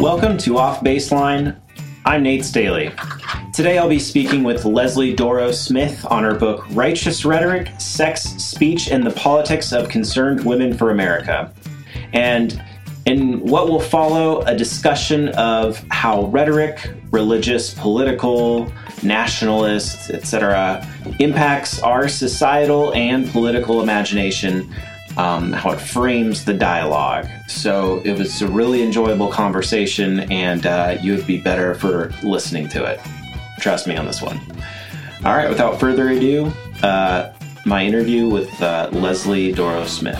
Welcome to Off Baseline. I'm Nate Staley. Today I'll be speaking with Leslie Dorrough Smith on her book Righteous Rhetoric Sex, Speech, and the Politics of Concerned Women for America. And in what will follow, a discussion of how rhetoric, religious, political, nationalist, etc., impacts our societal and political imagination um, how it frames the dialogue. So it was a really enjoyable conversation, and uh, you would be better for listening to it. Trust me on this one. All right, without further ado, uh, my interview with uh, Leslie Dorrough Smith.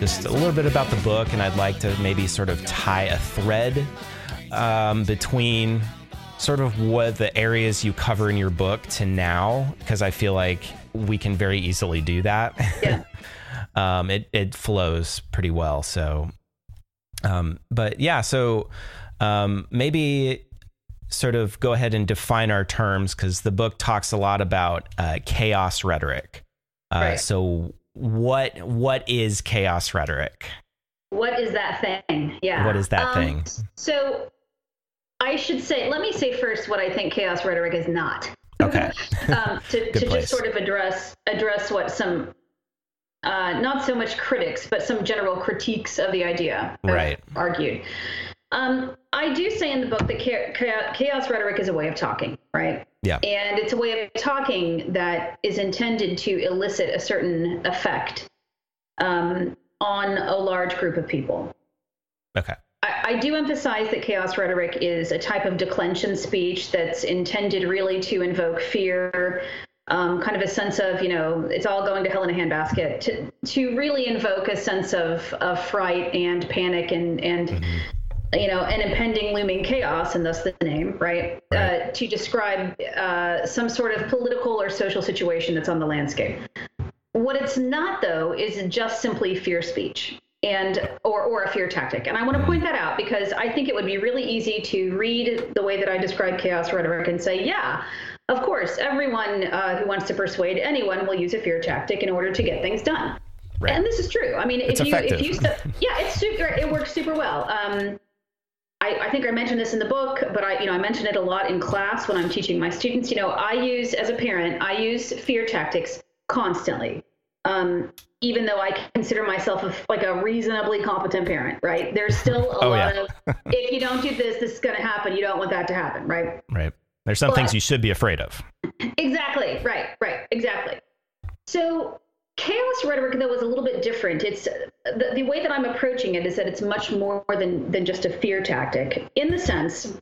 Just a little bit about the book, and I'd like to maybe sort of tie a thread um, between sort of what the areas you cover in your book to now because I feel like we can very easily do that. Yeah. um, it it flows pretty well. So, um, but yeah, so um, maybe sort of go ahead and define our terms because the book talks a lot about uh, chaos rhetoric. Uh, Right. So, what what is chaos rhetoric? What is that thing? Yeah. What is that Um, thing? So I should say, let me say first what I think chaos rhetoric is not. Okay. Um, to to place. just sort of address address what some uh, not so much critics, but some general critiques of the idea Right. argued. Um, I do say in the book that cha- cha- chaos rhetoric is a way of talking, right? Yeah. And it's a way of talking that is intended to elicit a certain effect um, on a large group of people. Okay. I, I do emphasize that chaos rhetoric is a type of declension speech that's intended really to invoke fear, um, kind of a sense of, you know, it's all going to hell in a handbasket, to, to really invoke a sense of, of fright and panic and, and you know, an impending looming chaos, and thus the name, right? Right. Uh, to describe uh, some sort of political or social situation that's on the landscape. What it's not, though, is just simply fear speech and or, or a fear tactic. And I want to point that out because I think it would be really easy to read the way that I describe chaos rhetoric and say, yeah, of course, everyone uh, who wants to persuade anyone will use a fear tactic in order to get things done. Right. And this is true. I mean, It's if you if you yeah, it's super. It works super well. Um, I, I think I mentioned this in the book, but I, you know, I mention it a lot in class when I'm teaching my students. You know, I use as a parent, I use fear tactics constantly. Um, even though I consider myself a, like a reasonably competent parent, right? There's still a Oh, lot yeah. of if you don't do this, this is going to happen. You don't want that to happen, right? Right. There's some things you should be afraid of. Exactly. Right. Right. Exactly. So chaos rhetoric though is a little bit different. It's the, the way that I'm approaching it is that it's much more than than just a fear tactic in the sense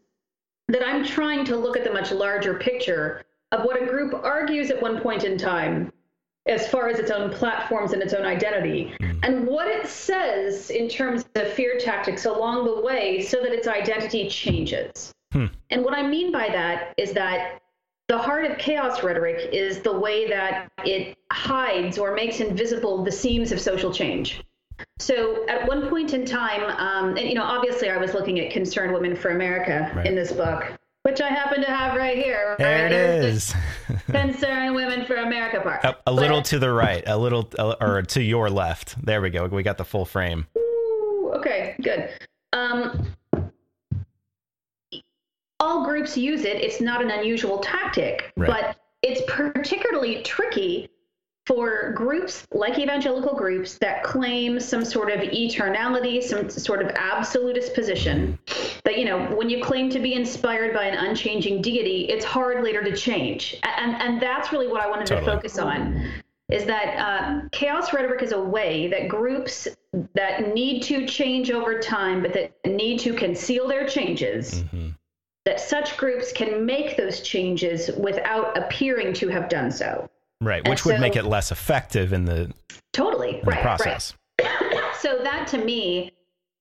that I'm trying to look at the much larger picture of what a group argues at one point in time as far as its own platforms and its own identity and what it says in terms of fear tactics along the way so that its identity changes. And what I mean by that is that the heart of chaos rhetoric is the way that it hides or makes invisible the seams of social change. So at one point in time, um, and you know, obviously, I was looking at Concerned Women for America Right. in this book, which I happen to have right here. There right? it Here's the is. Concerned Women for America part. a, a little to the right, a little, or to your left. There we go. We got the full frame. Ooh, okay, good. Um, all groups use it. It's not an unusual tactic, Right. but it's particularly tricky for groups like evangelical groups that claim some sort of eternality, some sort of absolutist position. That, you know, when you claim to be inspired by an unchanging deity, it's hard later to change. And, and that's really what I wanted Totally. to focus on is that uh, chaos rhetoric is a way that groups that need to change over time, but that need to conceal their changes, Mm-hmm. that such groups can make those changes without appearing to have done so. Right, And which would make it less effective in the, totally in Totally, the process. right. So that to me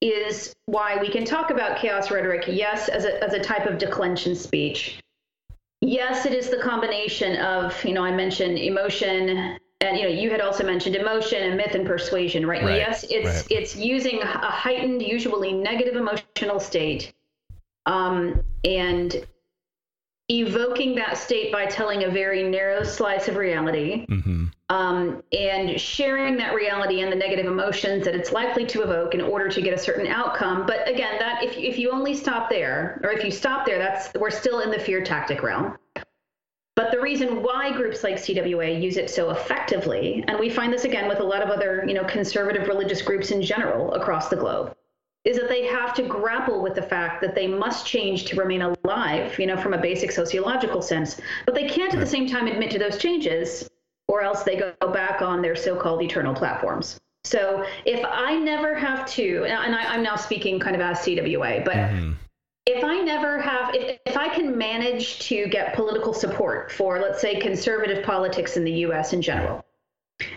is why we can talk about chaos rhetoric, yes, as a, as a type of declension speech. Yes, it is the combination of, you know, I mentioned emotion and you know, you had also mentioned emotion and myth and persuasion, right? Right, Yes, it's right. it's using a heightened, usually negative emotional state, um, and evoking that state by telling a very narrow slice of reality Mm-hmm. um, and sharing that reality and the negative emotions that it's likely to evoke in order to get a certain outcome. But again, that if, if you only stop there, or if you stop there, that's we're still in the fear tactic realm. But the reason why groups like CWA use it so effectively, and we find this again with a lot of other, you know, conservative religious groups in general across the globe, is that they have to grapple with the fact that they must change to remain alive, you know, from a basic sociological sense. But they can't at the same time admit to those changes, or else they go back on their so-called eternal platforms. So if I never have to, and I, I'm now speaking kind of as CWA, but Mm-hmm. if I never have, if, if I can manage to get political support for, let's say, conservative politics in the US in general,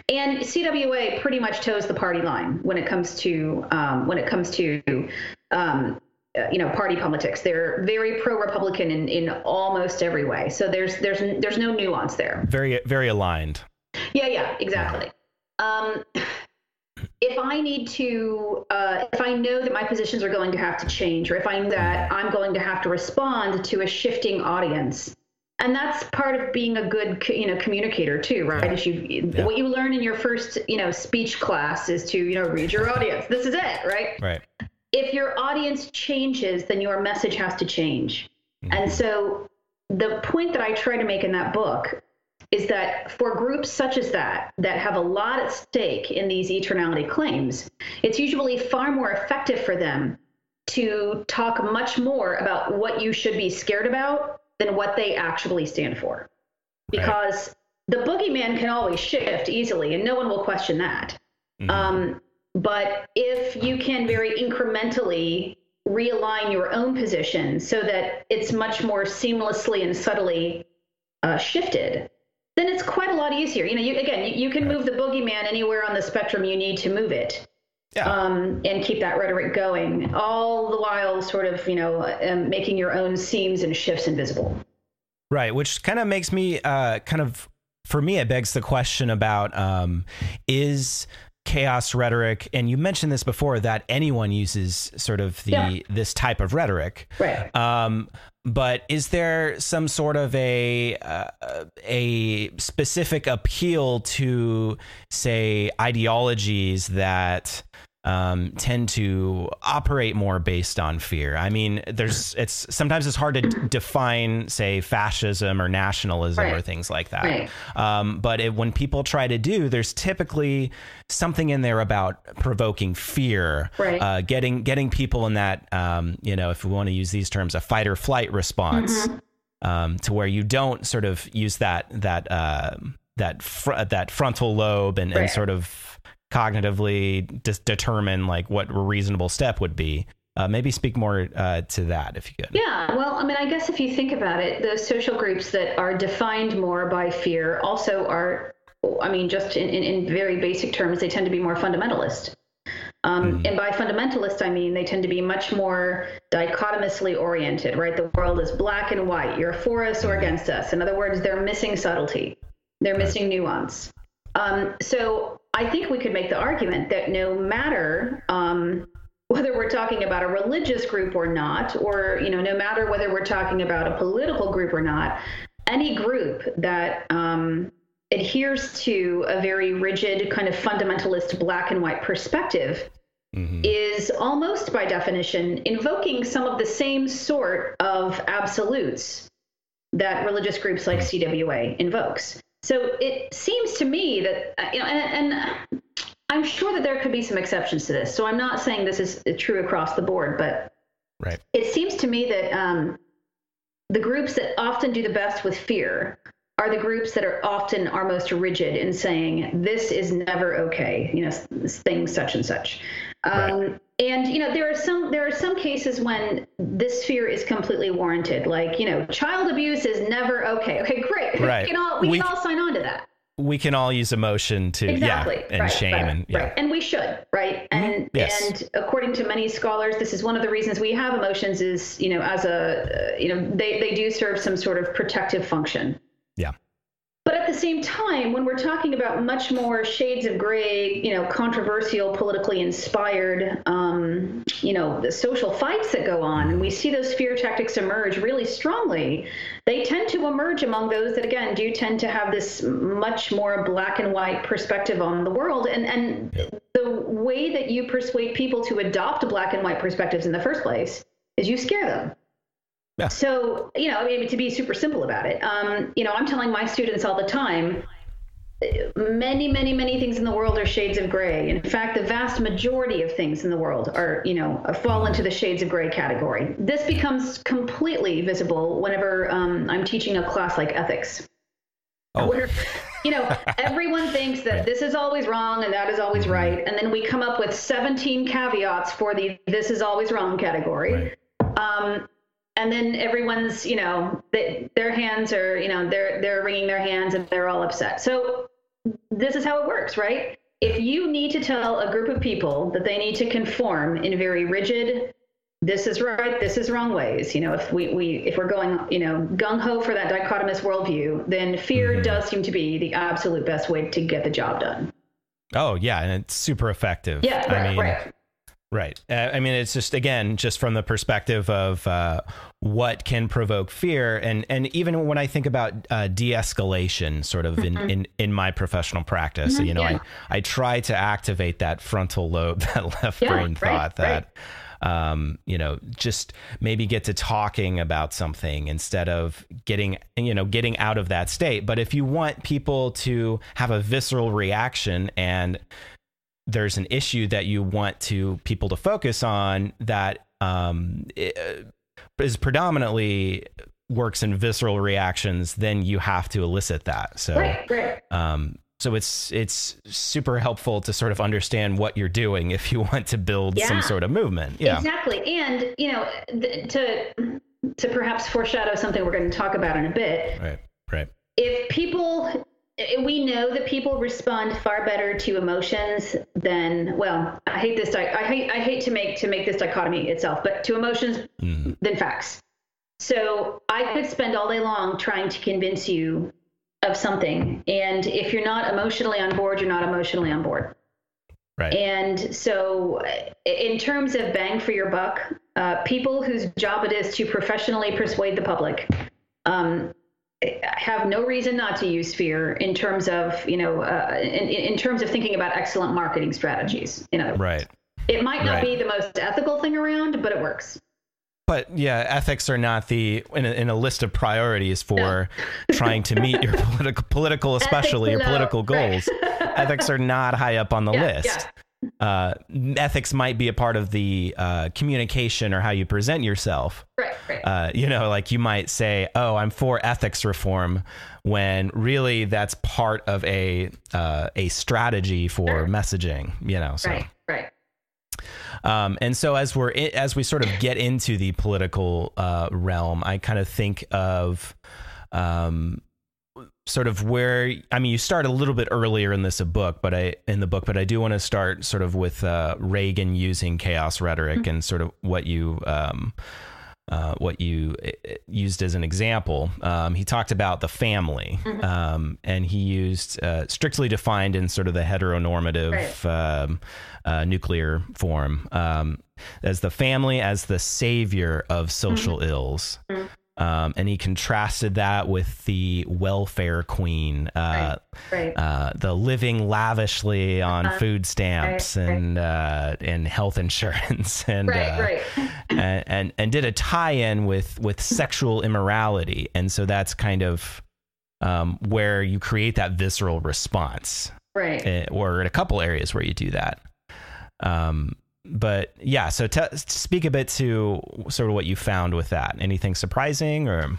and CWA pretty much toes the party line when it comes to um, when it comes to um, uh, you know party politics. They're very pro-Republican in, in almost every way. So there's there's there's no nuance there. Very very aligned. Yeah, yeah, exactly. Um, if I need to, uh, if I know that my positions are going to have to change, or if I know that I'm going to have to respond to a shifting audience, and that's part of being a good, you know, communicator too, right? Is you, what you learn in your first, you know, speech class is to, you know, read your audience. This is it, right? Right. if your audience changes, then your message has to change. Mm-hmm. And so the point that I try to make in that book is that for groups such as that, that have a lot at stake in these eternality claims, it's usually far more effective for them to talk much more about what you should be scared about than what they actually stand for. Because the boogeyman can always shift easily, and no one will question that. Um, but if you can very incrementally realign your own position so that it's much more seamlessly and subtly uh, shifted, then it's quite a lot easier. You know, you, again, you, you can move the boogeyman anywhere on the spectrum you need to move it. Yeah. Um, and keep that rhetoric going, all the while sort of, you know, um, making your own seams and shifts invisible. Right, which kind of makes me uh, kind of for me it begs the question about um, is chaos rhetoric and you mentioned this before that anyone uses sort of the Yeah. this type of rhetoric Right. um, but is there some sort of a uh, a specific appeal to say ideologies that um, tend to operate more based on fear. I mean, there's it's sometimes it's hard to d- define, say, fascism or nationalism or things like that. Right. Um, but it, when people try to do, there's typically something in there about provoking fear, Right. uh, getting getting people in that, um, you know, if we want to use these terms, a fight or flight response, um, to where you don't sort of use that that uh, that fr- that frontal lobe and, and sort of cognitively dis- determine like what a reasonable step would be. Uh, maybe speak more uh, to that if you could. Yeah, well, I mean, I guess if you think about it, those social groups that are defined more by fear also are, I mean, just in, in, in very basic terms, they tend to be more fundamentalist. Um, And by fundamentalist, I mean they tend to be much more dichotomously oriented, right? The world is black and white. You're for us or against us. In other words, they're missing subtlety, they're missing nuance. Um, so I think we could make the argument that no matter um, whether we're talking about a religious group or not, or you know, no matter whether we're talking about a political group or not, any group that um, adheres to a very rigid kind of fundamentalist black and white perspective is almost by definition invoking some of the same sort of absolutes that religious groups like CWA invokes. So it seems to me that, uh, you know, and, and I'm sure that there could be some exceptions to this. So I'm not saying this is true across the board, but Right. it seems to me that um, the groups that often do the best with fear are the groups that are often are most rigid in saying this is never okay you know things such and such um, and you know there are some there are some cases when this fear is completely warranted like you know child abuse is never okay okay great Right. we can all we, We- can all sign on to that We can all use emotion to exactly yeah and right, shame right, and yeah. right. and we should right and Yes. and according to many scholars this is one of the reasons we have emotions is you know as a uh, you know they they do serve some sort of protective function Yeah. But at the same time, when we're talking about much more shades of gray, you know, controversial, politically inspired, um, you know, the social fights that go on, and we see those fear tactics emerge really strongly, they tend to emerge among those that, again, do tend to have this much more black and white perspective on the world. And, and the way that you persuade people to adopt black and white perspectives in the first place is you scare them. Yeah. So, you know, I mean, to be super simple about it, um, you know, I'm telling my students all the time, many, many, many things in the world are shades of gray. In fact, the vast majority of things in the world are, you know, fall into the shades of gray category. This becomes completely visible whenever um, I'm teaching a class like ethics. Oh. Where, you know, everyone thinks that this is always wrong and that is always mm-hmm. right. And then we come up with 17 caveats for the this is always wrong category. Right. Um, and then everyone's you know they, their hands are you know they're they're wringing their hands and they're all upset so this is how it works right if you need to tell a group of people that they need to conform in very rigid this is right this is wrong ways you know if we, we if we're going you know gung-ho for that dichotomous worldview then fear mm-hmm. does seem to be the absolute best way to get the job done oh yeah and it's super effective yeah right, I mean, right. Right. Uh, I mean, it's just again, just from the perspective of uh, what can provoke fear, and and even when I think about uh, de-escalation, sort of mm-hmm. in, in in my professional practice, mm-hmm, you know, yeah. I I try to activate that frontal lobe, that left yeah, brain thought, right, that. Right. Um, you know, just maybe get to talking about something instead of getting, you know, getting out of that state. But if you want people to have a visceral reaction and there's an issue that you want to people to focus on that um, is predominantly works in visceral reactions, then you have to elicit that. So, right, right. Um, so it's it's super helpful to sort of understand what you're doing if you want to build yeah. some sort of movement. Yeah, exactly. And you know, th- to to perhaps foreshadow something we're going to talk about in a bit. Right. Right. If people we know that people respond far better to emotions than well i hate this i hate i hate to make to make this dichotomy itself but to emotions mm. than facts. So i could spend all day long trying to convince you of something and if you're not emotionally on board you're not emotionally on board. Right. And so in terms of bang for your buck uh, people whose job it is to professionally persuade the public um, have no reason not to use fear in terms of you know uh, in, in terms of thinking about excellent marketing strategies you know right it might not right. be the most ethical thing around but it works but yeah ethics are not the in a, in a list of priorities for no. trying to meet your political political especially your political goals right. ethics are not high up on the yeah, list yeah uh, ethics might be a part of the uh, communication or how you present yourself. Right, right. Uh, you know, like you might say, "Oh, I'm for ethics reform," when really that's part of a uh, a strategy for sure. messaging. You know, so. right, right. Um, and so as we're as we sort of get into the political uh, realm, I kind of think of um, sort of where I mean you start a little bit earlier in this book, but I in the book, but I do want to start sort of with uh, Reagan using chaos rhetoric mm-hmm. and sort of what you um, uh, what you uh, used as an example. Um, he talked about the family, mm-hmm. um, and he used uh, strictly defined in sort of the heteronormative right. um, uh, nuclear form um, as the family as the savior of social mm-hmm. ills. Mm-hmm. Um, and he contrasted that with the welfare queen, uh, right, right. Uh, the living lavishly on uh, food stamps right, and uh, and health insurance, and, uh, and, and and did a tie-in with with sexual immorality, and so that's kind of um, where you create that visceral response, right? Eh, or in a couple areas where you do that. Um, but yeah, so to speak a bit to sort of what you found with that. Anything surprising or?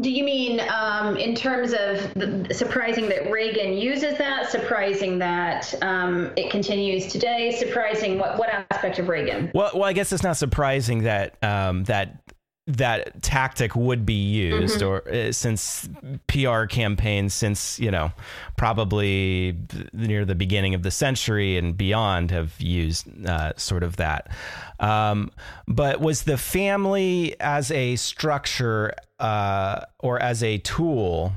Do you mean um, in terms of the, surprising that Reagan uses that, surprising that um, it continues today, surprising what what aspect of Reagan? Well, well, I guess it's not surprising that um, that that tactic would be used mm-hmm. or uh, since PR campaigns since you know probably near the beginning of the century and beyond have used uh, sort of that um, but was the family as a structure uh, or as a tool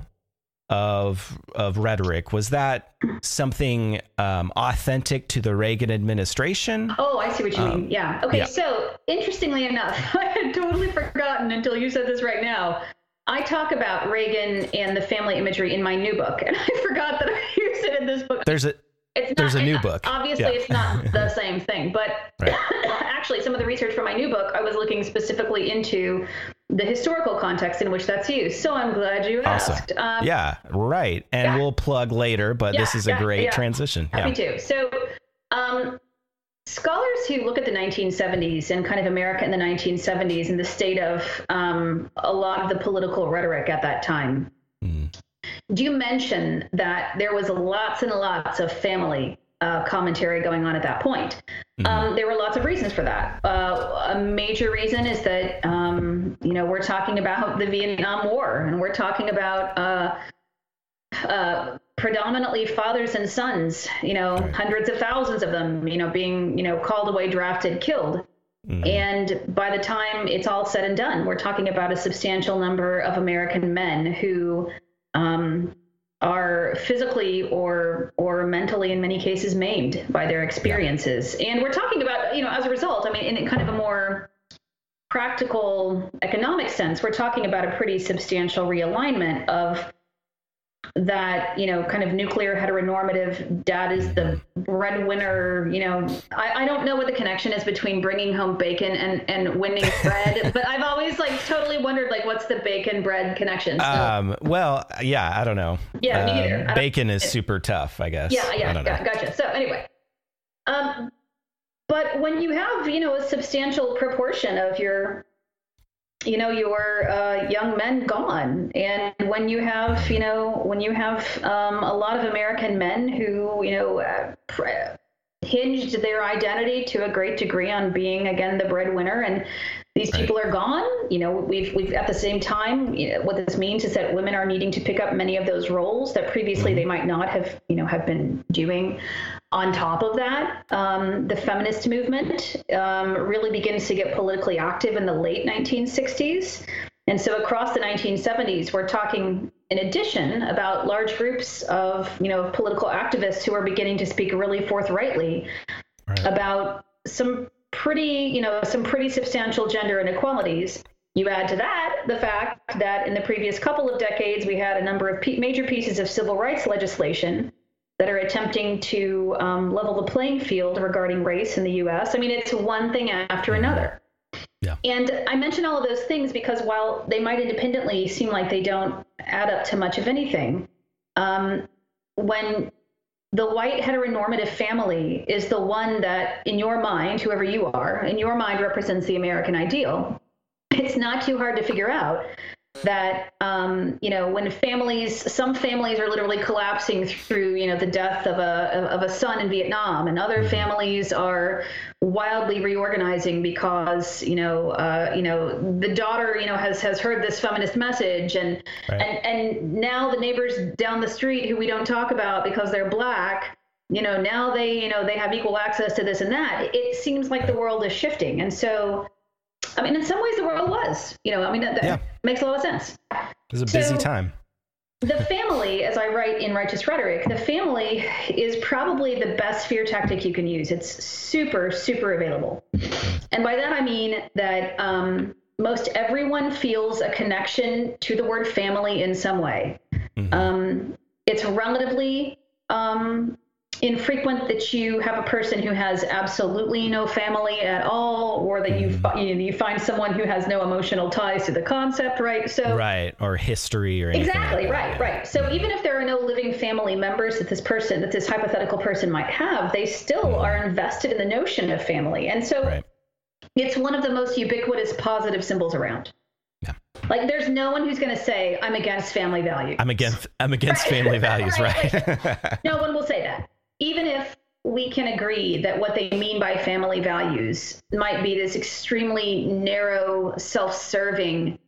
of of rhetoric was that something um, authentic to the Reagan administration? Oh, I see what you um, mean. Yeah. Okay. Yeah. So interestingly enough, I had totally forgotten until you said this right now. I talk about Reagan and the family imagery in my new book, and I forgot that I used it in this book. There's a it's not, there's a new book. Obviously, yeah. it's not the same thing, but right. actually, some of the research for my new book, I was looking specifically into the historical context in which that's used. So I'm glad you asked. Awesome. Um, yeah, right. And yeah. we'll plug later, but yeah, this is a great transition. Happy to. So, um, scholars who look at the 1970s and kind of America in the 1970s and the state of um, a lot of the political rhetoric at that time. Do you mention that there was lots and lots of family uh, commentary going on at that point. Mm-hmm. Um, there were lots of reasons for that. Uh, a major reason is that um, you know we're talking about the Vietnam War, and we're talking about uh, uh predominantly fathers and sons. You know, right. hundreds of thousands of them. You know, being you know called away, drafted, killed. Mm-hmm. And by the time it's all said and done, we're talking about a substantial number of American men who um, are physically or or mentally in many cases maimed by their experiences. And we're talking about you know as a result i mean in kind of a more practical economic sense we're talking about a pretty substantial realignment of that you know kind of nuclear heteronormative dad is the breadwinner you know. I, I don't know what the connection is between bringing home bacon and and winning bread but i've always like totally wondered like what's the bacon bread connection? So, um well yeah i don't know. Yeah me neither. Um, bacon is super tough i guess. Yeah yeah, yeah gotcha. So anyway. Um but when you have you know a substantial proportion of your you know your uh, young men gone. And when you have you know when you have um, a lot of american men who you know uh, hinged their identity to a great degree on being again the breadwinner and these right. people are gone you know we've we've at the same time you know, what this means is that women are needing to pick up many of those roles that previously mm-hmm. they might not have you know have been doing on top of that um, the feminist movement um, really begins to get politically active in the late 1960s and so across the 1970s we're talking in addition about large groups of you know political activists who are beginning to speak really forthrightly right. about some pretty you know some pretty substantial gender inequalities you add to that the fact that in the previous couple of decades we had a number of major pieces of civil rights legislation that are attempting to um, level the playing field regarding race in the US. I mean, it's one thing after mm-hmm. another. Yeah. And I mention all of those things because while they might independently seem like they don't add up to much of anything, um, when the white heteronormative family is the one that, in your mind, whoever you are, in your mind represents the American ideal, it's not too hard to figure out that um, you know when families some families are literally collapsing through you know the death of a of a son in Vietnam and other mm-hmm. families are wildly reorganizing because you know uh, you know the daughter you know has has heard this feminist message and right. and and now the neighbors down the street who we don't talk about because they're black you know now they you know they have equal access to this and that it seems like the world is shifting and so I mean, in some ways, the world was. You know, I mean, that, yeah. makes a lot of sense. It was a busy time. The family, as I write in Righteous Rhetoric, the family is probably the best fear tactic you can use. It's super, super available. And by that, I mean that um, most everyone feels a connection to the word family in some way. Mm-hmm. Um, it's relatively um, infrequent that you have a person who has absolutely no family at all or that you, mm-hmm. you, know, you find someone who has no emotional ties to the concept right so right or history or exactly like right right so even if there are no living family members that this person that this hypothetical person might have they still mm-hmm. are invested in the notion of family and so right. it's one of the most ubiquitous positive symbols around yeah. Like there's no one who's going to say I'm against family values. I'm against I'm against right. family values, right? right? no one will say that even if we can agree that what they mean by family values might be this extremely narrow, self serving,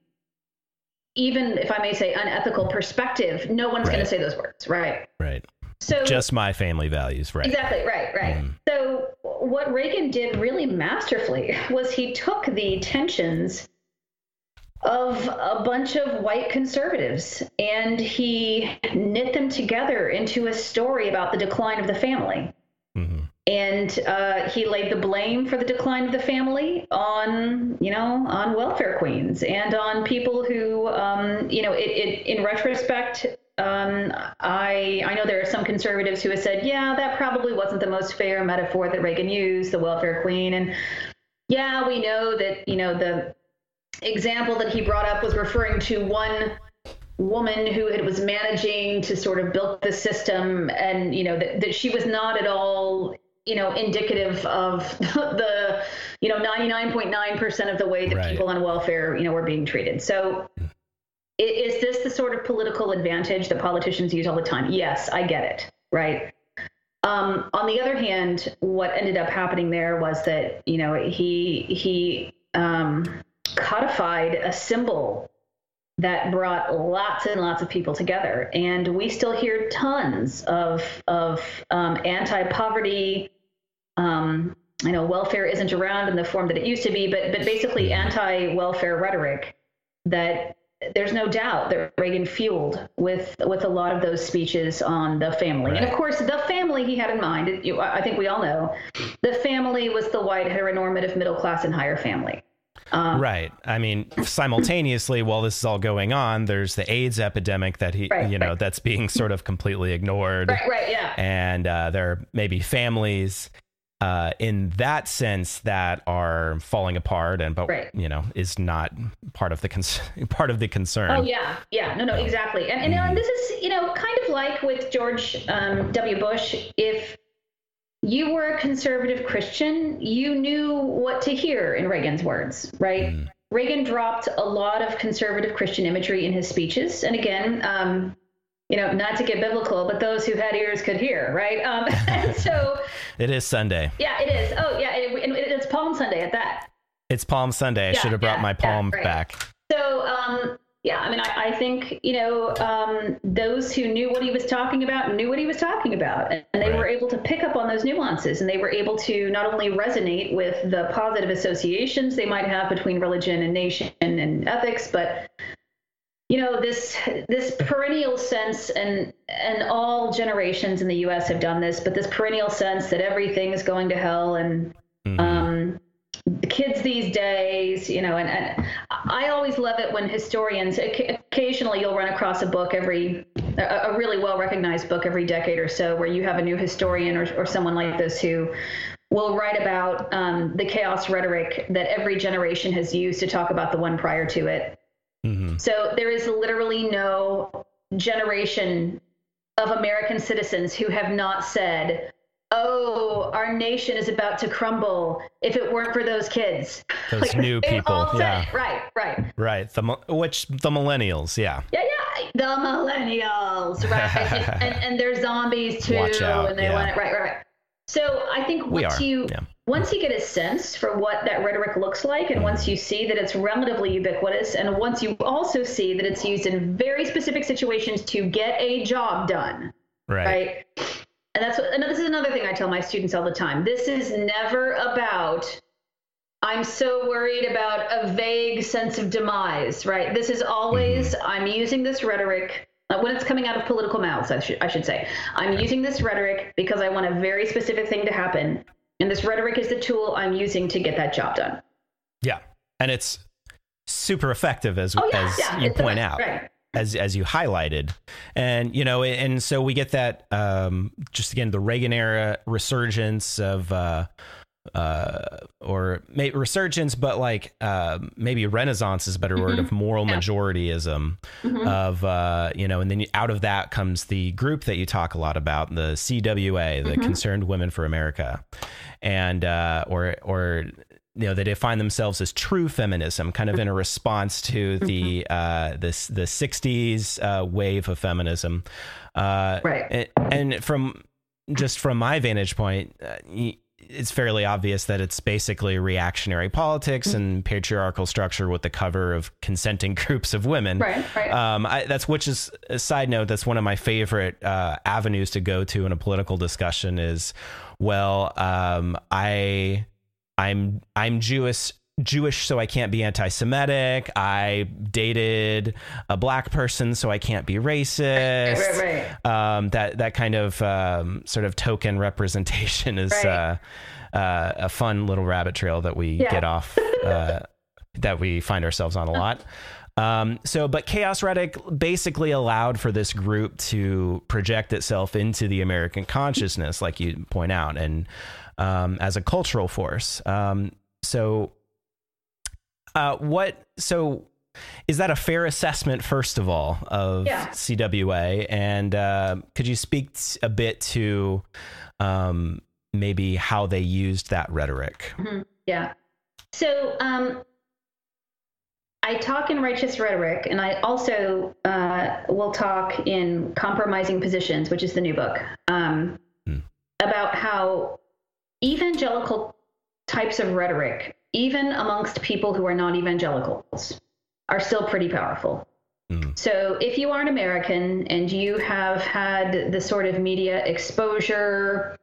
even if I may say unethical perspective, no one's right. going to say those words, right? Right. So just my family values, right? Exactly, right, right. Mm. So what Reagan did really masterfully was he took the tensions of a bunch of white conservatives, and he knit them together into a story about the decline of the family. Mm-hmm. And uh, he laid the blame for the decline of the family on, you know, on welfare queens and on people who, um, you know, it, it, in retrospect, um, I I know there are some conservatives who have said, yeah, that probably wasn't the most fair metaphor that Reagan used, the welfare queen, and yeah, we know that you know the example that he brought up was referring to one woman who had, was managing to sort of build the system and you know that, that she was not at all you know indicative of the you know 99.9% of the way that right. people on welfare you know were being treated. So is this the sort of political advantage that politicians use all the time? Yes i get it right? Um, on the other hand what ended up happening there was that you know he he um, codified a symbol that brought lots and lots of people together. And we still hear tons of, of um, anti poverty. Um, I know welfare isn't around in the form that it used to be, but, but basically anti welfare rhetoric that there's no doubt that Reagan fueled with with a lot of those speeches on the family, right. and of course the family he had in mind. I think we all know the family was the white heteronormative middle class and higher family. Um, right. I mean, simultaneously, while this is all going on, there's the AIDS epidemic that he, right, you know, right. that's being sort of completely ignored. Right. Right. Yeah. And uh, there are maybe families uh, in that sense that are falling apart, and but right. you know is not part of the con- part of the concern. Oh yeah, yeah, no, no, exactly. And, and, mm-hmm. and this is you know kind of like with George um, W. Bush, if you were a conservative Christian, you knew what to hear in Reagan's words, right? Mm. Reagan dropped a lot of conservative Christian imagery in his speeches. And again, um, you know, not to get biblical, but those who had ears could hear, right? Um, so it is Sunday. Yeah, it is. Oh, yeah, it, it, it's Palm Sunday at that. It's Palm Sunday. I yeah, should have brought yeah, my palm yeah, right. back. So, um, yeah, I mean, I, I think you know um, those who knew what he was talking about knew what he was talking about, and they right. were able to pick up on those nuances, and they were able to not only resonate with the positive associations they might have between religion and nation and ethics, but you know this this perennial sense, and and all generations in the U.S. have done this, but this perennial sense that everything is going to hell, and mm-hmm. um, the kids these days, you know, and, and I always love it when historians, occasionally you'll run across a book every, a, a really well recognized book every decade or so where you have a new historian or, or someone like this who will write about um, the chaos rhetoric that every generation has used to talk about the one prior to it. Mm-hmm. So there is literally no generation of American citizens who have not said, oh, our nation is about to crumble if it weren't for those kids. Those like, new people. yeah. It. Right, right. Right. The which the millennials, yeah. Yeah, yeah. The millennials, right. and, and, and, they're zombies too. Out. And they yeah. want it right, right, right. So I think once you yeah. once you get a sense for what that rhetoric looks like, and mm. once you see that it's relatively ubiquitous, and once you also see that it's used in very specific situations to get a job done, right? right? And that's what, and this is another thing I tell my students all the time. This is never about, I'm so worried about a vague sense of demise, right? This is always, mm-hmm. I'm using this rhetoric when it's coming out of political mouths, I, should I should say. I'm using this rhetoric because I want a very specific thing to happen. And this rhetoric is the tool I'm using to get that job done. Yeah. And it's super effective as, oh, yeah, as yeah, you point out. Right as as you highlighted, and you know, and so we get that um, just again the Reagan era resurgence of. Uh, uh, or maybe resurgence, but like uh, maybe renaissance is a better mm-hmm. word of moral yeah. majorityism mm-hmm. of uh, you know, and then out of that comes the group that you talk a lot about, the CWA, the mm-hmm. Concerned Women for America, and uh, or or you know they define themselves as true feminism, kind of in a response to the mm-hmm. uh, this the '60s uh, wave of feminism, uh, right? And, and, from just from my vantage point. Uh, it's fairly obvious that it's basically reactionary politics mm-hmm. and patriarchal structure with the cover of consenting groups of women. Right, right. Um, I, that's which is a side note. That's one of my favorite uh, avenues to go to in a political discussion. Is well, um, I I'm I'm Jewish Jewish, so I can't be anti Semitic. I dated a black person, so I can't be racist. Right, right. Um, that, that kind of um, sort of token representation is Right. uh, uh, a fun little rabbit trail that we Yeah. get off, uh, that we find ourselves on a lot. Um, so, but Chaos Rhetoric basically allowed for this group to project itself into the American consciousness, like you point out, and um, as a cultural force. Um, so, uh, what? So, is that a fair assessment, first of all, of Yeah. CWA? And uh, could you speak a bit to um, maybe how they used that rhetoric? Yeah. So um, I talk in righteous rhetoric, and I also uh, will talk in compromising positions, which is the new book, um, Hmm. about how evangelical types of rhetoric, even amongst people who are not evangelicals, are still pretty powerful. Hmm. So, if you are an American and you have had the sort of media exposure,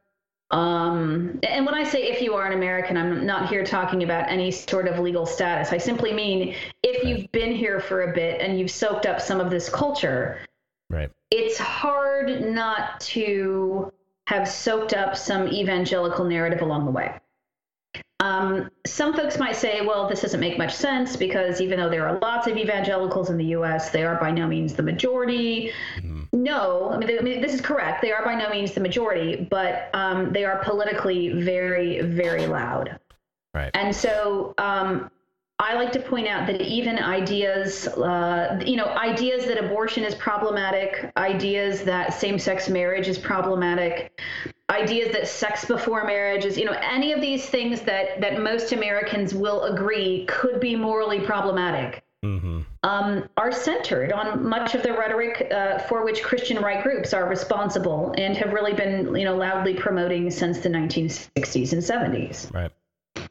um, and when I say if you are an American, I'm not here talking about any sort of legal status. I simply mean if you've been here for a bit and you've soaked up some of this culture, Right. it's hard not to have soaked up some evangelical narrative along the way. Um, some folks might say, well, this doesn't make much sense because even though there are lots of evangelicals in the US, they are by no means the majority. No, I mean, they- I mean, this is correct. They are by no means the majority, but um, they are politically very, very loud. Right. And so um, I like to point out that even ideas, uh, you know, ideas that abortion is problematic, ideas that same sex marriage is problematic, ideas that sex before marriage is, you know, any of these things that, that most Americans will agree could be morally problematic. hmm Um, are centered on much of the rhetoric uh, for which Christian right groups are responsible and have really been, you know, loudly promoting since the 1960s and 70s. Right.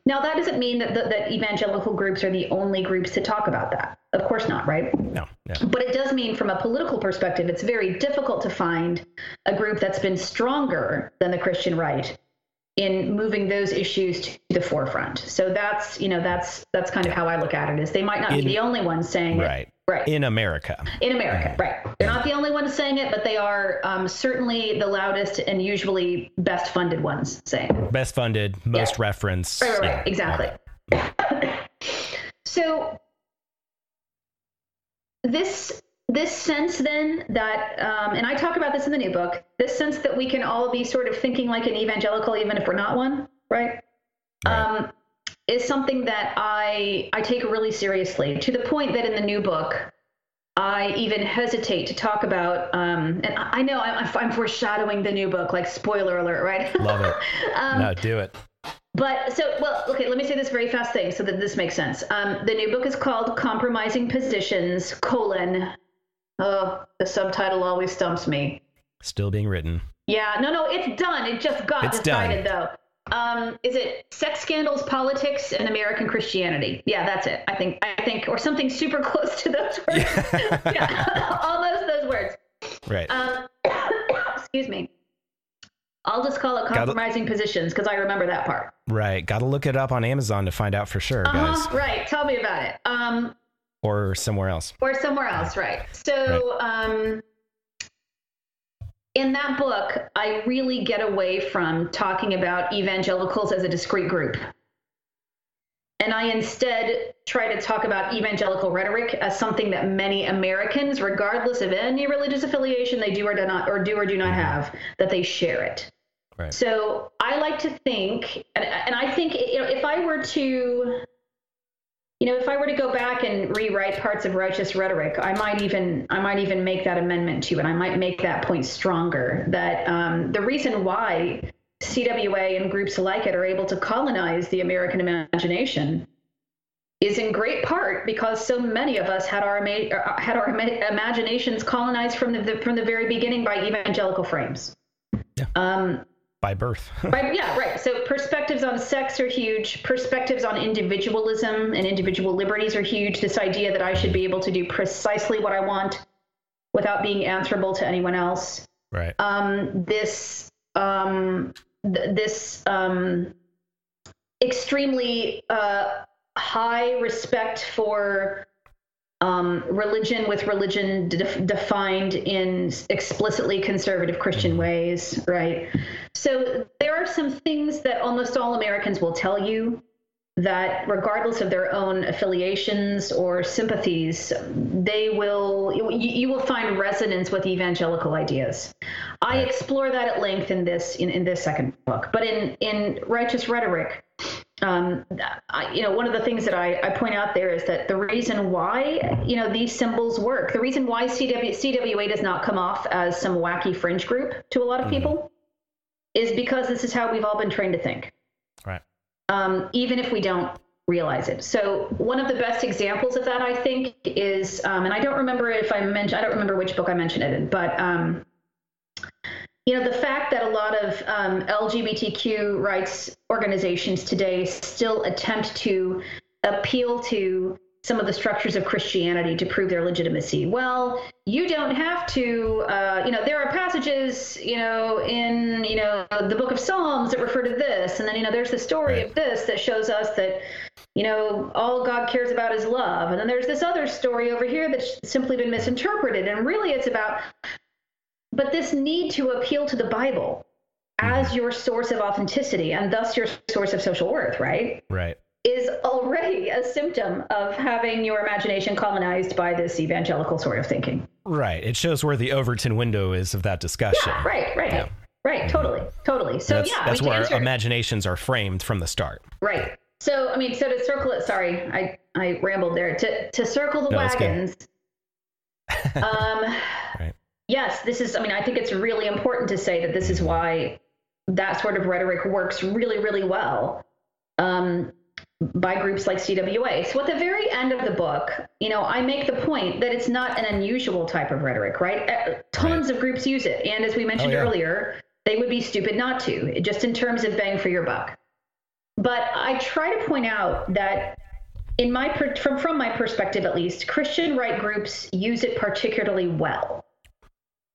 Now, that doesn't mean that, that, that evangelical groups are the only groups to talk about that. Of course not, right? No. Yeah. But it does mean, from a political perspective, it's very difficult to find a group that's been stronger than the Christian right in moving those issues to the forefront. So that's, you know, that's that's kind of how I look at it. Is they might not In- be the only ones saying it. Right. Right. In America. In America, right. They're not the only ones saying it, but they are um, certainly the loudest and usually best funded ones saying it. Best funded, most Yeah. referenced. Right, right, yeah, right. Exactly. so this this sense then that um, and I talk about this in the new book, this sense that we can all be sort of thinking like an evangelical even if we're not one, right? Right. Um, is something that I I take really seriously to the point that in the new book I even hesitate to talk about, um, and I I know I'm, I'm foreshadowing the new book, like spoiler alert, right? Love it. um, no, do it. but so, well, okay, let me say this very fast thing so that this makes sense. Um, the new book is called Compromising Positions, colon. Oh, the subtitle always stumps me. Still being written. Yeah, no, no, it's done. It just got It's done. decided, though. Um, is it sex scandals, politics, and American Christianity? Yeah, that's it. I think, I think, or something super close to those words. yeah, almost those words. Right. Um, excuse me. I'll just call it compromising positions because I remember that part. right. Got to look it up on Amazon to find out for sure, guys. Uh-huh, right. Tell me about it. Um, Or somewhere else. or somewhere else, right? So, um, in that book, I really get away from talking about evangelicals as a discrete group. And I instead try to talk about evangelical rhetoric as something that many Americans, regardless of any religious affiliation they do or do not or do or do not have, that they share it. Right. So I like to think, and, and I think you know, if I were to you know, if I were to go back and rewrite parts of righteous rhetoric, I might even I might even make that amendment to it. I might make that point stronger. That um, the reason why CWA and groups like it are able to colonize the American imagination is in great part because so many of us had our uh, had our imaginations colonized from the, the from the very beginning by evangelical frames. Yeah. Um, By birth. Right, yeah, right. So perspectives on sex are huge. Perspectives on individualism and individual liberties are huge. This idea that I should be able to do precisely what I want without being answerable to anyone else. right. Um, this um, th- this um, extremely uh, high respect for um, religion with religion de- defined in explicitly conservative Christian ways, right? So there are some things that almost all Americans will tell you that regardless of their own affiliations or sympathies, they will you, you will find resonance with evangelical ideas. I explore that at length in this in, in this second book, but in in Righteous Rhetoric, um, I, you know, one of the things that I, I, point out there is that the reason why, you know, these symbols work, the reason why CW, CWA does not come off as some wacky fringe group to a lot of mm-hmm. people is because this is how we've all been trained to think. Right. Um, even if we don't realize it. So one of the best examples of that, I think, is, um, and I don't remember if I mentioned, I don't remember which book I mentioned it in, but um, you know, the fact that a lot of um, LGBTQ rights organizations today still attempt to appeal to some of the structures of Christianity to prove their legitimacy. Well, you don't have to, uh, you know, there are passages, you know, in, you know, the book of Psalms that refer to this. And then, you know, there's the story right. of this that shows us that, you know, all God cares about is love. And then there's this other story over here that's simply been misinterpreted. And really it's about but this need to appeal to the Bible as mm-hmm. your source of authenticity and thus your source of social worth, right? Right. Is already a symptom of having your imagination colonized by this evangelical sort of thinking. Right. It shows where the Overton window is of that discussion. Yeah, right, right. Yeah. Right, totally, totally. So that's, yeah, that's where our imaginations are framed from the start. Right. So I mean, so to circle it. Sorry, I I rambled there. To to circle the no, wagons. um, right yes, this is, I mean, I think it's really important to say that this is why that sort of rhetoric works really, really well um, by groups like CWA. So at the very end of the book, you know, I make the point that it's not an unusual type of rhetoric, right? Uh, tons right. of groups use it. And as we mentioned oh, yeah. earlier, they would be stupid not to, just in terms of bang for your buck. But I try to point out that in my from from my perspective at least, Christian right groups use it particularly well.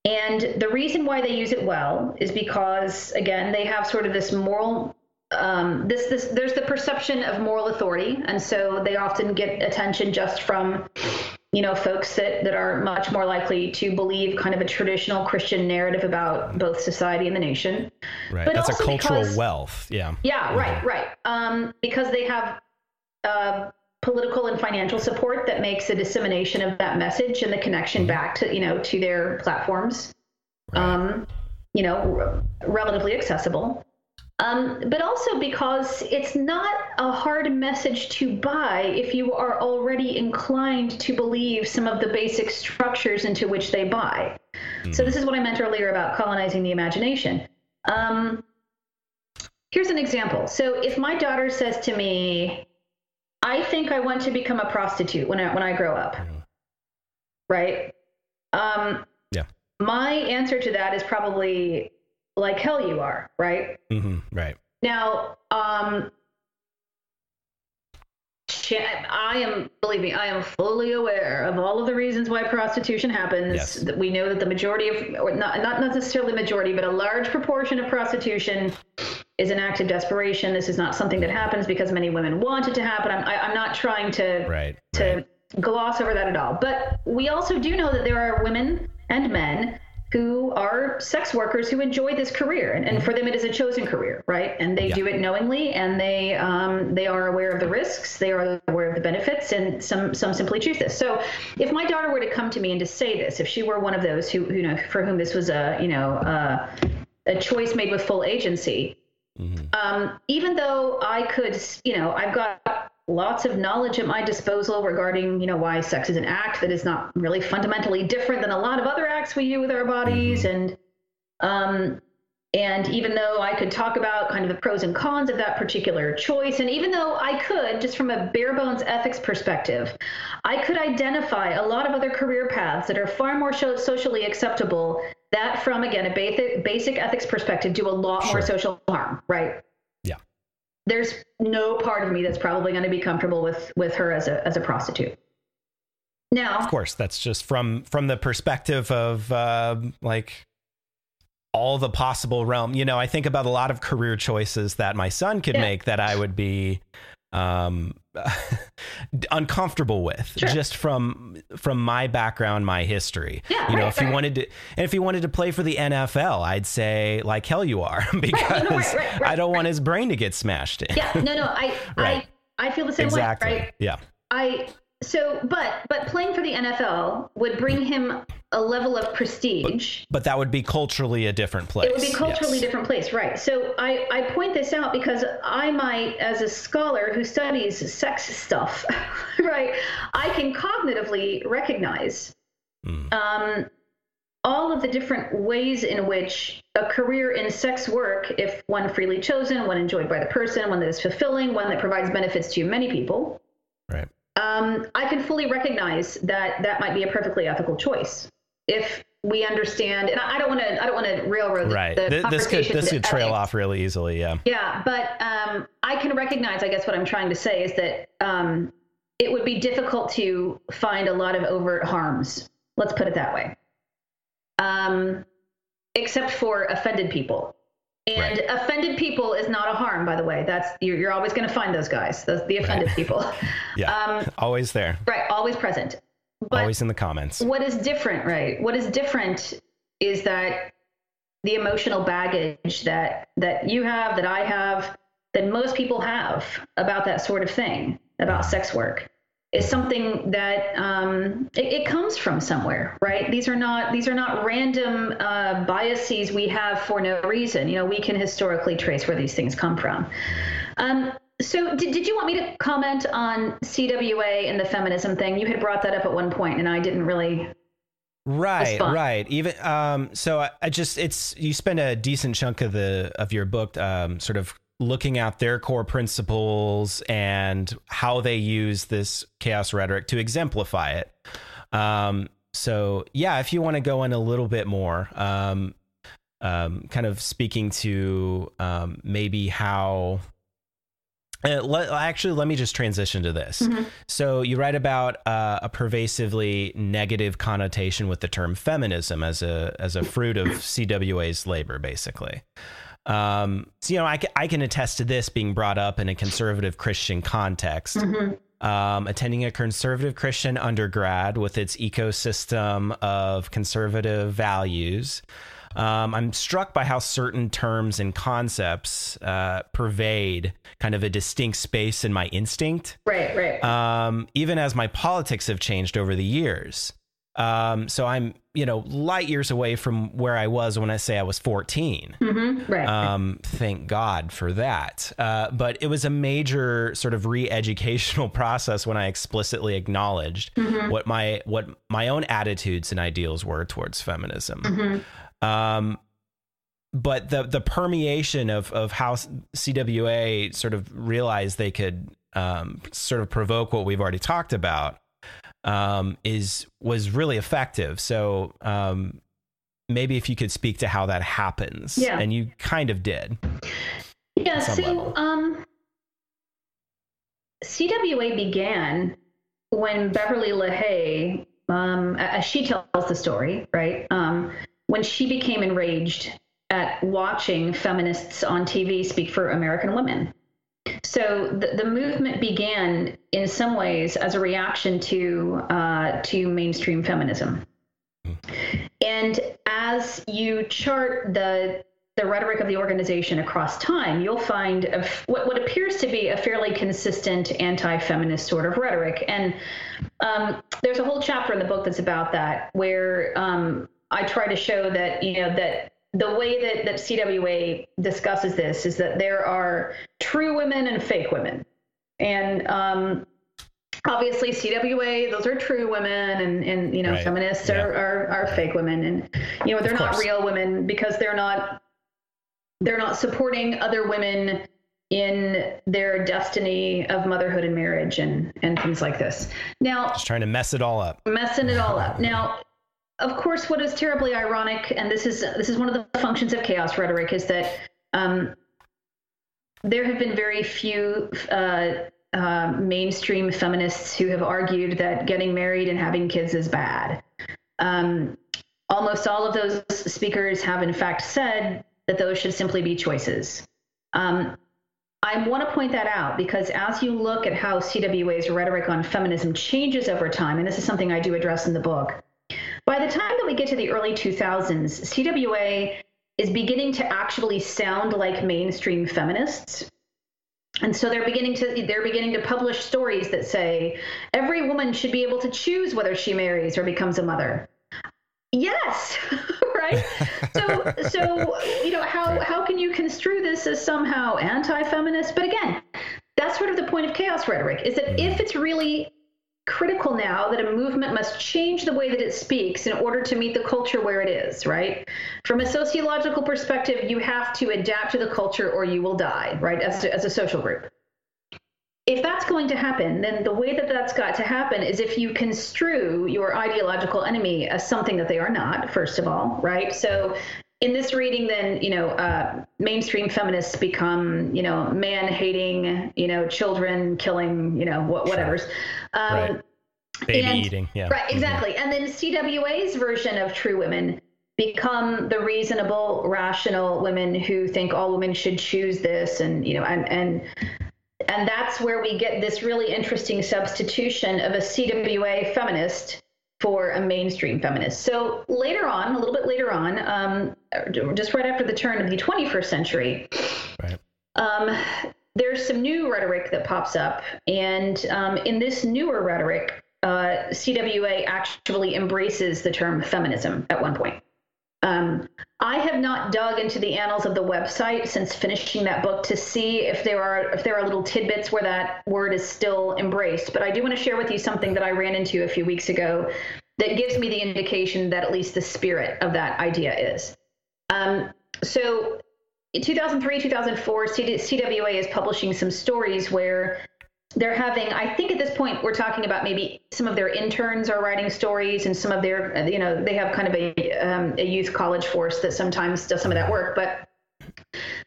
And the reason why they use it well is because, again, they have sort of this moral. Um, this, this, there's the perception of moral authority, and so they often get attention just from, you know, folks that that are much more likely to believe kind of a traditional Christian narrative about both society and the nation. Right. But That's a cultural because, wealth. Yeah. Yeah. Mm-hmm. Right. Right. Um, because they have uh, political and financial support that makes the dissemination of that message and the connection mm-hmm. back to you know to their platforms right. um, you know r- relatively accessible um, but also because it's not a hard message to buy if you are already inclined to believe some of the basic structures into which they buy. Mm-hmm. So, this is what I meant earlier about colonizing the imagination. Um, here's an example. So, if my daughter says to me, I think I want to become a prostitute when I when I grow up. Right? Um, yeah. My answer to that is probably like hell you are, right? Mm-hmm, right. Now, um, I am, believe me, I am fully aware of all of the reasons why prostitution happens. Yes. That we know that the majority of, or not, not necessarily majority, but a large proportion of prostitution is an act of desperation. This is not something that happens because many women want it to happen. I'm, I, am i am not trying to right, to right. gloss over that at all. But we also do know that there are women and men who are sex workers who enjoy this career, and, and mm-hmm. for them it is a chosen career, right? And they yeah. do it knowingly, and they um, they are aware of the risks, they are aware of the benefits, and some some simply choose this. So, if my daughter were to come to me and to say this, if she were one of those who you know for whom this was a you know uh, a choice made with full agency, Mm-hmm. Um, even though I could, you know, I've got lots of knowledge at my disposal regarding, you know, why sex is an act that is not really fundamentally different than a lot of other acts we do with our bodies, mm-hmm. and um, and even though I could talk about kind of the pros and cons of that particular choice, and even though I could, just from a bare bones ethics perspective, I could identify a lot of other career paths that are far more socially acceptable that, from again, a basic, basic ethics perspective, do a lot sure. more social harm, right? There's no part of me that's probably going to be comfortable with with her as a as a prostitute. Now, of course, that's just from from the perspective of uh, like all the possible realm. You know, I think about a lot of career choices that my son could yeah. make that I would be um, uncomfortable with Sure. just from from my background, my history. Yeah, you know, right, if he right. wanted to, and if he wanted to play for the NFL, I'd say like hell you are because no, right, right, I don't want his brain to get smashed in. Yeah, no, no, I. I, I feel the same exactly. way, right? Yeah. I so, but but playing for the NFL would bring him a level of prestige. But that would be culturally a different place. It would be culturally yes. different place, right? So I, I point this out because I might, as a scholar who studies sex stuff, right, I can cognitively recognize Mm. um, all of the different ways in which a career in sex work, if one freely chosen, one enjoyed by the person, one that is fulfilling, one that provides benefits to many people, Right. um, I can fully recognize that that might be a perfectly ethical choice if we understand. And I don't want to. I don't want to railroad Right. the Th- this could this could trail off really easily. Yeah. Yeah, but um, I can recognize. I guess what I'm trying to say is that um, it would be difficult to find a lot of overt harms. Let's put it that way. Um, except for offended people. And Right. offended people is not a harm, by the way. That's you're, you're always going to find those guys, those the offended people. Yeah. Um, Always there. right, always present. But Always in the comments. what is different, right? What is different is that the emotional baggage that that you have, that I have, that most people have about that sort of thing, about sex work, is something that um, it, it comes from somewhere, right? These are not these are not random uh, biases we have for no reason. You know, we can historically trace where these things come from. Um, so, did, did you want me to comment on CWA and the feminism thing? You had brought that up at one point, and I didn't really. Right, fun. right. Even um, so, I, I just it's you spend a decent chunk of the of your book um, sort of looking at their core principles and how they use this chaos rhetoric to exemplify it. Um, so yeah, if you want to go in a little bit more, um, um, kind of speaking to um, maybe how. Uh, actually, let me just transition to this. So, you write about uh, a pervasively negative connotation with the term feminism as a as a fruit of CWA's labor, basically. Um, so, you know, I, I can attest to this being brought up in a conservative Christian context. Um, attending a conservative Christian undergrad with its ecosystem of conservative values. Um, I'm struck by how certain terms and concepts uh, pervade kind of a distinct space in my instinct Right, right. um, even as my politics have changed over the years. Um, so I'm, you know, light years away from where I was when I say I was 14. mm-hmm, right. Um, thank God for that. Uh, but it was a major sort of re-educational process when I explicitly acknowledged what my what my own attitudes and ideals were towards feminism. Um, but the the permeation of of how CWA sort of realized they could um, sort of provoke what we've already talked about um, is was really effective. So um, maybe if you could speak to how that happens, Yeah. and you kind of did. yeah, so um, CWA began when Beverly LaHaye, um, as she tells the story, right? When she became enraged at watching feminists on TV speak for American women. So the, the movement began in some ways as a reaction to uh, to mainstream feminism. And as you chart the the rhetoric of the organization across time, you'll find a what, what appears to be a fairly consistent anti-feminist sort of rhetoric. And um, there's a whole chapter in the book that's about that, where um, I try to show that you know that the way that, that CWA discusses this is that there are true women and fake women. And um, obviously CWA, those are true women and, and you know, Right. feminists Yeah. are, are, are fake women. And, you know, they're not real women because they're not, they're not supporting other women in their destiny of motherhood and marriage and, and things like this. Now, Just trying to mess it all up. messing it all up. Now, of course, what is terribly ironic, and this is this is one of the functions of chaos rhetoric, is that um, there have been very few uh, uh, mainstream feminists who have argued that getting married and having kids is bad. Um, almost all of those speakers have, in fact, said that those should simply be choices. Um, I want to point that out because as you look at how CWA's rhetoric on feminism changes over time, and this is something I do address in the book, by the time that we get to the early 2000s, CWA is beginning to actually sound like mainstream feminists. And so they're beginning to they're beginning to publish stories that say every woman should be able to choose whether she marries or becomes a mother. Yes, right. so so you know how how can you construe this as somehow anti-feminist? But again, that's sort of the point of chaos rhetoric is that mm. if it's really critical now that a movement must change the way that it speaks in order to meet the culture where it is, right? From a sociological perspective, you have to adapt to the culture or you will die, right, as, as a social group. If that's going to happen, then the way that that's got to happen is if you construe your ideological enemy as something that they are not, first of all, right? So in this reading, then you know, uh, mainstream feminists become you know man hating, you know, children killing, you know, what whatever's. Um, right. Baby and, eating, yeah. Right, exactly. Mm-hmm. And then CWA's version of True Women become the reasonable, rational women who think all women should choose this, and you know, and and and that's where we get this really interesting substitution of a CWA feminist for a mainstream feminist. So later on, a little bit later on, um, just right after the turn of the 21st century, right. um, there's some new rhetoric that pops up. And um, in this newer rhetoric, uh, CWA actually embraces the term feminism at one point. Um, I have not dug into the annals of the website since finishing that book to see if there are if there are little tidbits where that word is still embraced. But I do want to share with you something that I ran into a few weeks ago that gives me the indication that at least the spirit of that idea is. Um, so, in 2003, 2004, CWA is publishing some stories where they're having i think at this point we're talking about maybe some of their interns are writing stories and some of their you know they have kind of a, um, a youth college force that sometimes does some of that work but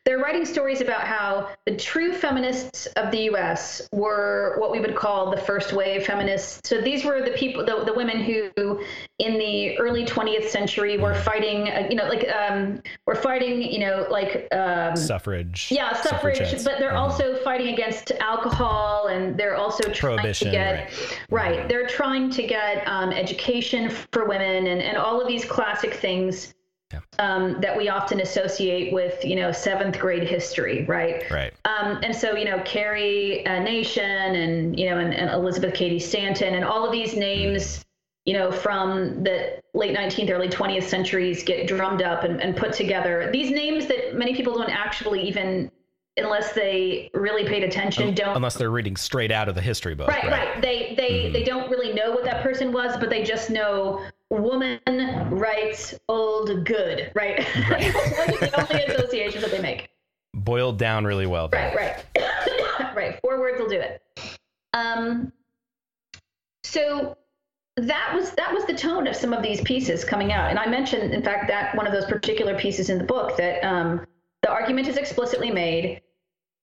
they're writing stories about how the true feminists of the US were what we would call the first wave feminists. So these were the people, the, the women who in the early 20th century were fighting, uh, you know, like, um, were fighting, you know, like, um, suffrage. Yeah, suffrage, but they're mm-hmm. also fighting against alcohol and they're also trying Prohibition, to get, right. right, they're trying to get um, education for women and, and all of these classic things yeah. um, that we often associate with, you know, seventh grade history, right? Right. Um, and so, you know, Carrie uh, Nation and, you know, and, and, Elizabeth Cady Stanton and all of these names, mm. you know, from the late 19th, early 20th centuries get drummed up and, and put together. These names that many people don't actually even unless they really paid attention don't unless they're reading straight out of the history book right right, right. they they mm-hmm. they don't really know what that person was but they just know woman writes old good, right? right. the only associations that they make. Boiled down really well. Right, right. right. Four words will do it. Um, so that was that was the tone of some of these pieces coming out. And I mentioned, in fact, that one of those particular pieces in the book that um, the argument is explicitly made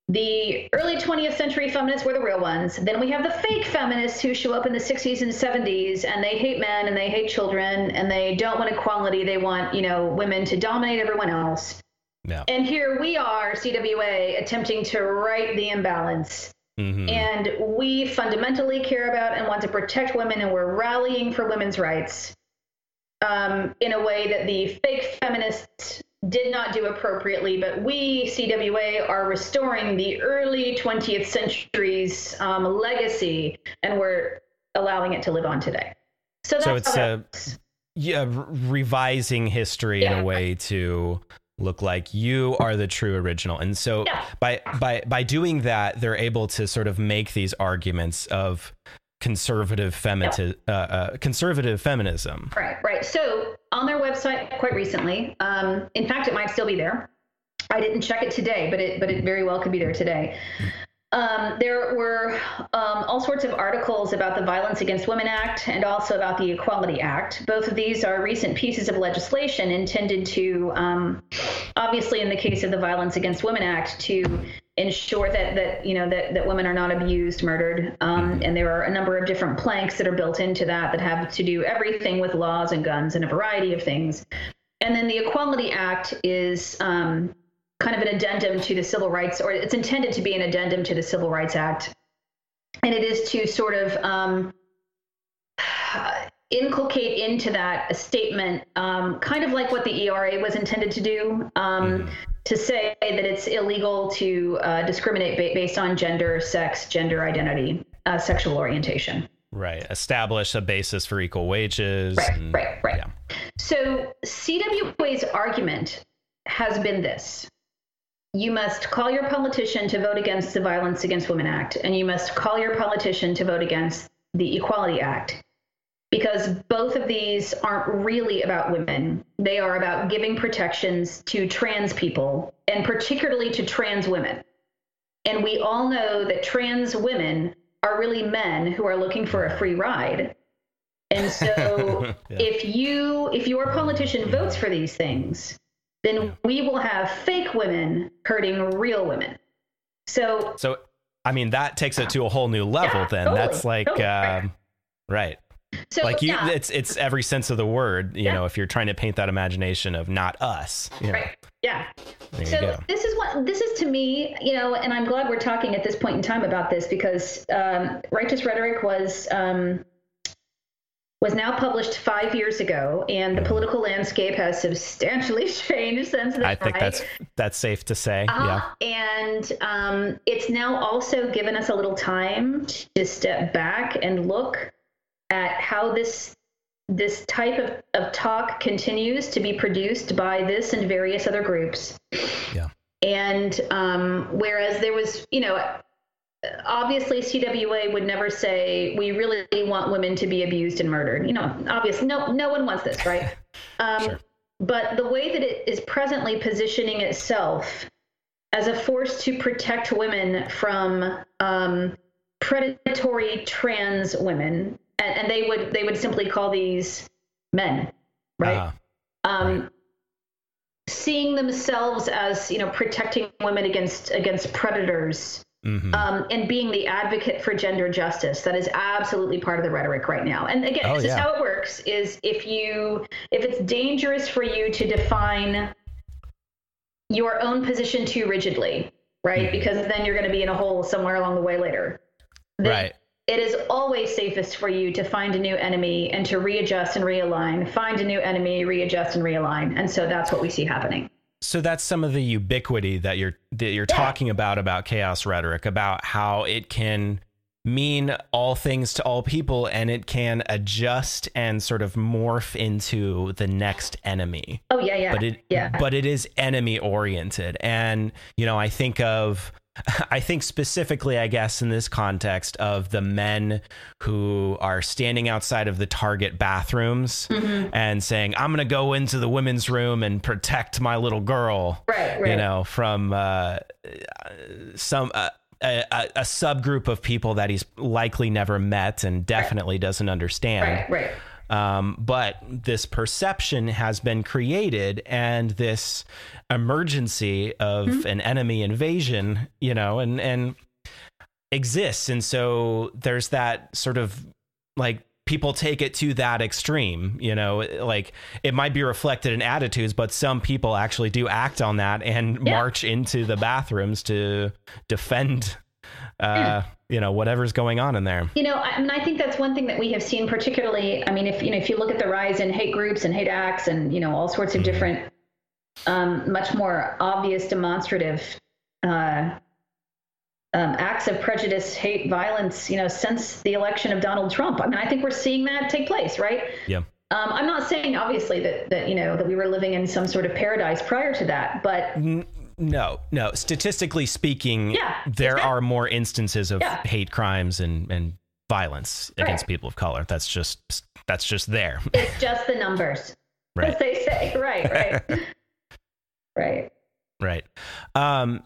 the early 20th century feminists were the real ones. Then we have the fake feminists who show up in the 60s and 70s and they hate men and they hate children and they don't want equality. They want, you know, women to dominate everyone else. Yeah. And here we are, CWA, attempting to right the imbalance. Mm-hmm. And we fundamentally care about and want to protect women, and we're rallying for women's rights um, in a way that the fake feminists did not do appropriately, but we, CWA, are restoring the early 20th century's um, legacy and we're allowing it to live on today. So, that's so it's a, yeah, revising history yeah. in a way to look like you are the true original. And so yeah. by by by doing that, they're able to sort of make these arguments of conservative femiti- uh, uh, conservative feminism. Right, right. So on their website, quite recently, um, in fact, it might still be there. I didn't check it today, but it but it very well could be there today. Um, there were um, all sorts of articles about the Violence Against Women Act and also about the Equality Act. Both of these are recent pieces of legislation intended to, um, obviously, in the case of the Violence Against Women Act, to ensure that that you know that, that women are not abused, murdered, um, mm-hmm. and there are a number of different planks that are built into that that have to do everything with laws and guns and a variety of things. And then the Equality Act is um, kind of an addendum to the Civil Rights, or it's intended to be an addendum to the Civil Rights Act, and it is to sort of um, inculcate into that a statement, um, kind of like what the ERA was intended to do, um, mm-hmm. To say that it's illegal to uh, discriminate ba- based on gender, sex, gender identity, uh, sexual orientation. Right. Establish a basis for equal wages. Right, and, right, right. Yeah. So CWA's argument has been this. You must call your politician to vote against the Violence Against Women Act, and you must call your politician to vote against the Equality Act because both of these aren't really about women. They are about giving protections to trans people and particularly to trans women. And we all know that trans women are really men who are looking for a free ride. And so yeah. if you if your politician votes for these things, then we will have fake women hurting real women. So So I mean that takes it to a whole new level yeah, then. Totally, That's like totally, um, right. So, like you, yeah. it's it's every sense of the word. You yeah. know, if you're trying to paint that imagination of not us, you know. right? Yeah. There so this is what this is to me, you know, and I'm glad we're talking at this point in time about this because um, righteous rhetoric was um, was now published five years ago, and the political landscape has substantially changed since then. I think right? that's that's safe to say. Uh, yeah, and um, it's now also given us a little time to step back and look at how this this type of, of talk continues to be produced by this and various other groups. Yeah. And um, whereas there was, you know, obviously CWA would never say we really want women to be abused and murdered. You know, obviously, no, no one wants this, right? Um, sure. But the way that it is presently positioning itself as a force to protect women from um, predatory trans women and, and, they would they would simply call these men, right? Uh, um, right. Seeing themselves as you know protecting women against against predators. Mm-hmm. Um, and being the advocate for gender justice that is absolutely part of the rhetoric right now and again oh, this yeah. is how it works is if you if it's dangerous for you to define your own position too rigidly right mm-hmm. because then you're going to be in a hole somewhere along the way later then, right it is always safest for you to find a new enemy and to readjust and realign, find a new enemy, readjust and realign. And so that's what we see happening. So that's some of the ubiquity that you're that you're yeah. talking about about chaos rhetoric, about how it can mean all things to all people and it can adjust and sort of morph into the next enemy. Oh yeah, yeah. But it yeah. but it is enemy oriented. And you know, I think of I think specifically, I guess, in this context of the men who are standing outside of the Target bathrooms mm-hmm. and saying, I'm going to go into the women's room and protect my little girl, right, right. you know, from uh, some. Uh, a, a, subgroup of people that he's likely never met and definitely right. doesn't understand. Right, right. Um, but this perception has been created, and this emergency of mm-hmm. an enemy invasion, you know, and and exists, and so there's that sort of like people take it to that extreme you know like it might be reflected in attitudes but some people actually do act on that and yeah. march into the bathrooms to defend uh, you know whatever's going on in there. You know, I mean, I think that's one thing that we have seen, particularly. I mean, if you know, if you look at the rise in hate groups and hate acts, and you know, all sorts of mm-hmm. different, um, much more obvious, demonstrative. Uh, um, acts of prejudice, hate, violence, you know, since the election of Donald Trump. I mean, I think we're seeing that take place, right? Yeah. Um, I'm not saying, obviously, that that you know that we were living in some sort of paradise prior to that, but no, no. Statistically speaking, yeah, there exactly. are more instances of yeah. hate crimes and, and violence right. against people of color. That's just that's just there. It's just the numbers, right. as they say. Right, right, right, right. Um,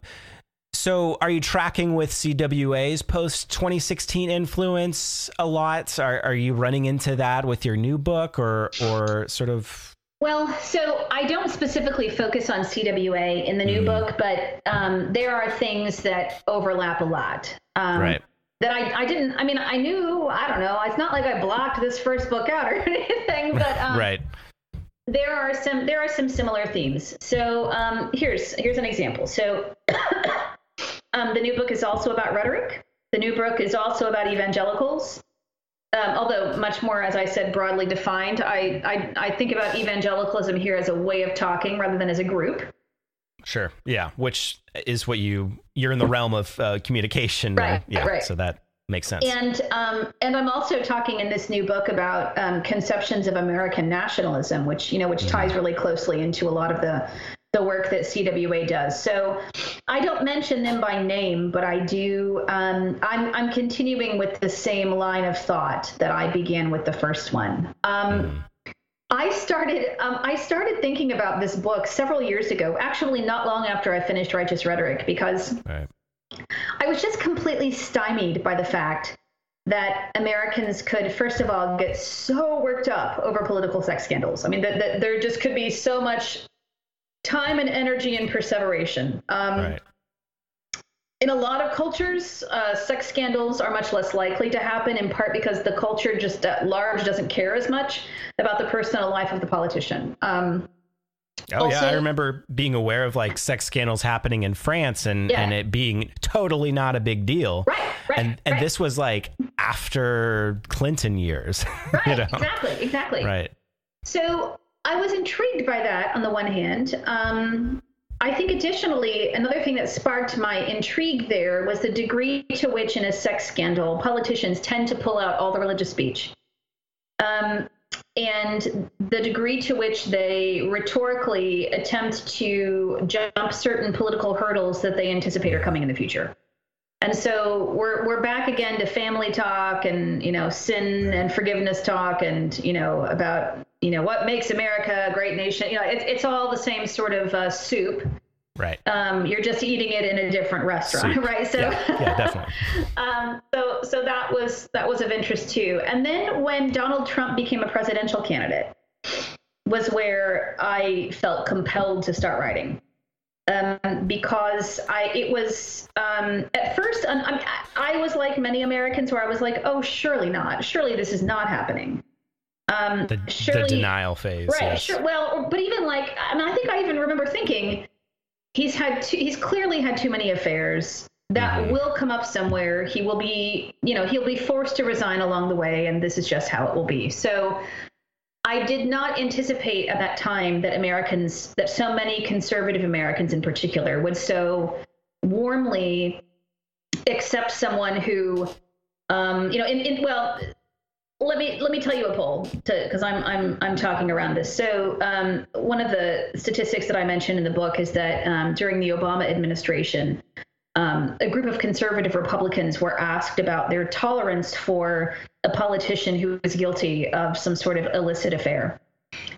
so, are you tracking with CWA's post 2016 influence a lot? Are are you running into that with your new book, or or sort of well, so I don't specifically focus on CWA in the new mm. book, but um, there are things that overlap a lot. Um, right. That I, I didn't, I mean, I knew, I don't know, it's not like I blocked this first book out or anything, but. Um, right. there are some there are some similar themes. So um, here's here's an example. So um, the new book is also about rhetoric. The new book is also about evangelicals. Um, although much more, as I said, broadly defined, I, I, I think about evangelicalism here as a way of talking rather than as a group. Sure. Yeah. Which is what you you're in the realm of uh, communication. Right. Yeah. Right. So that makes sense. And um, and I'm also talking in this new book about um, conceptions of American nationalism, which you know, which ties really closely into a lot of the the work that CWA does. So I don't mention them by name, but I do. Um, I'm I'm continuing with the same line of thought that I began with the first one. Um, I started um, I started thinking about this book several years ago, actually not long after I finished Righteous Rhetoric, because Right. I was just completely stymied by the fact that Americans could, first of all, get so worked up over political sex scandals. I mean, that, that there just could be so much time and energy and perseveration. Um, Right. In a lot of cultures, uh, sex scandals are much less likely to happen, in part because the culture just at large doesn't care as much about the personal life of the politician. Um, Oh yeah, I remember being aware of like sex scandals happening in France and Yeah. and it being totally not a big deal. right, right. And and right, this was like after Clinton years. right, you know? exactly, exactly. Right. So I was intrigued by that on the one hand. Um, I think additionally, another thing that sparked my intrigue there was the degree to which, in a sex scandal, politicians tend to pull out all the religious speech. Um, and the degree to which they rhetorically attempt to jump certain political hurdles that they anticipate are coming in the future. And so we're we're back again to family talk and you know sin and forgiveness talk and you know about you know what makes America a great nation. You know, it's it's all the same sort of uh, soup. Right. Um, you're just eating it in a different restaurant, Soup. right? So yeah, yeah, definitely. um, so so that was that was of interest too. And then when Donald Trump became a presidential candidate, was where I felt compelled to start writing. Um, because I it was um, at first um, I'm, I was like many Americans where I was like, oh, surely not, surely this is not happening. Um, The, surely, the denial phase. Right. yes. Sure. Well, but even like, I mean, I think I even remember thinking he's had too, he's clearly had too many affairs. That Mhm. will come up somewhere. He will be, you know, he'll be forced to resign along the way, and this is just how it will be. So, I did not anticipate at that time that Americans, that so many conservative Americans in particular, would so warmly accept someone who, um, you know, in, in well, let me let me tell you a poll because I'm I'm I'm talking around this. So um, one of the statistics that I mentioned in the book is that um, during the Obama administration, um, a group of conservative Republicans were asked about their tolerance for a politician who was guilty of some sort of illicit affair.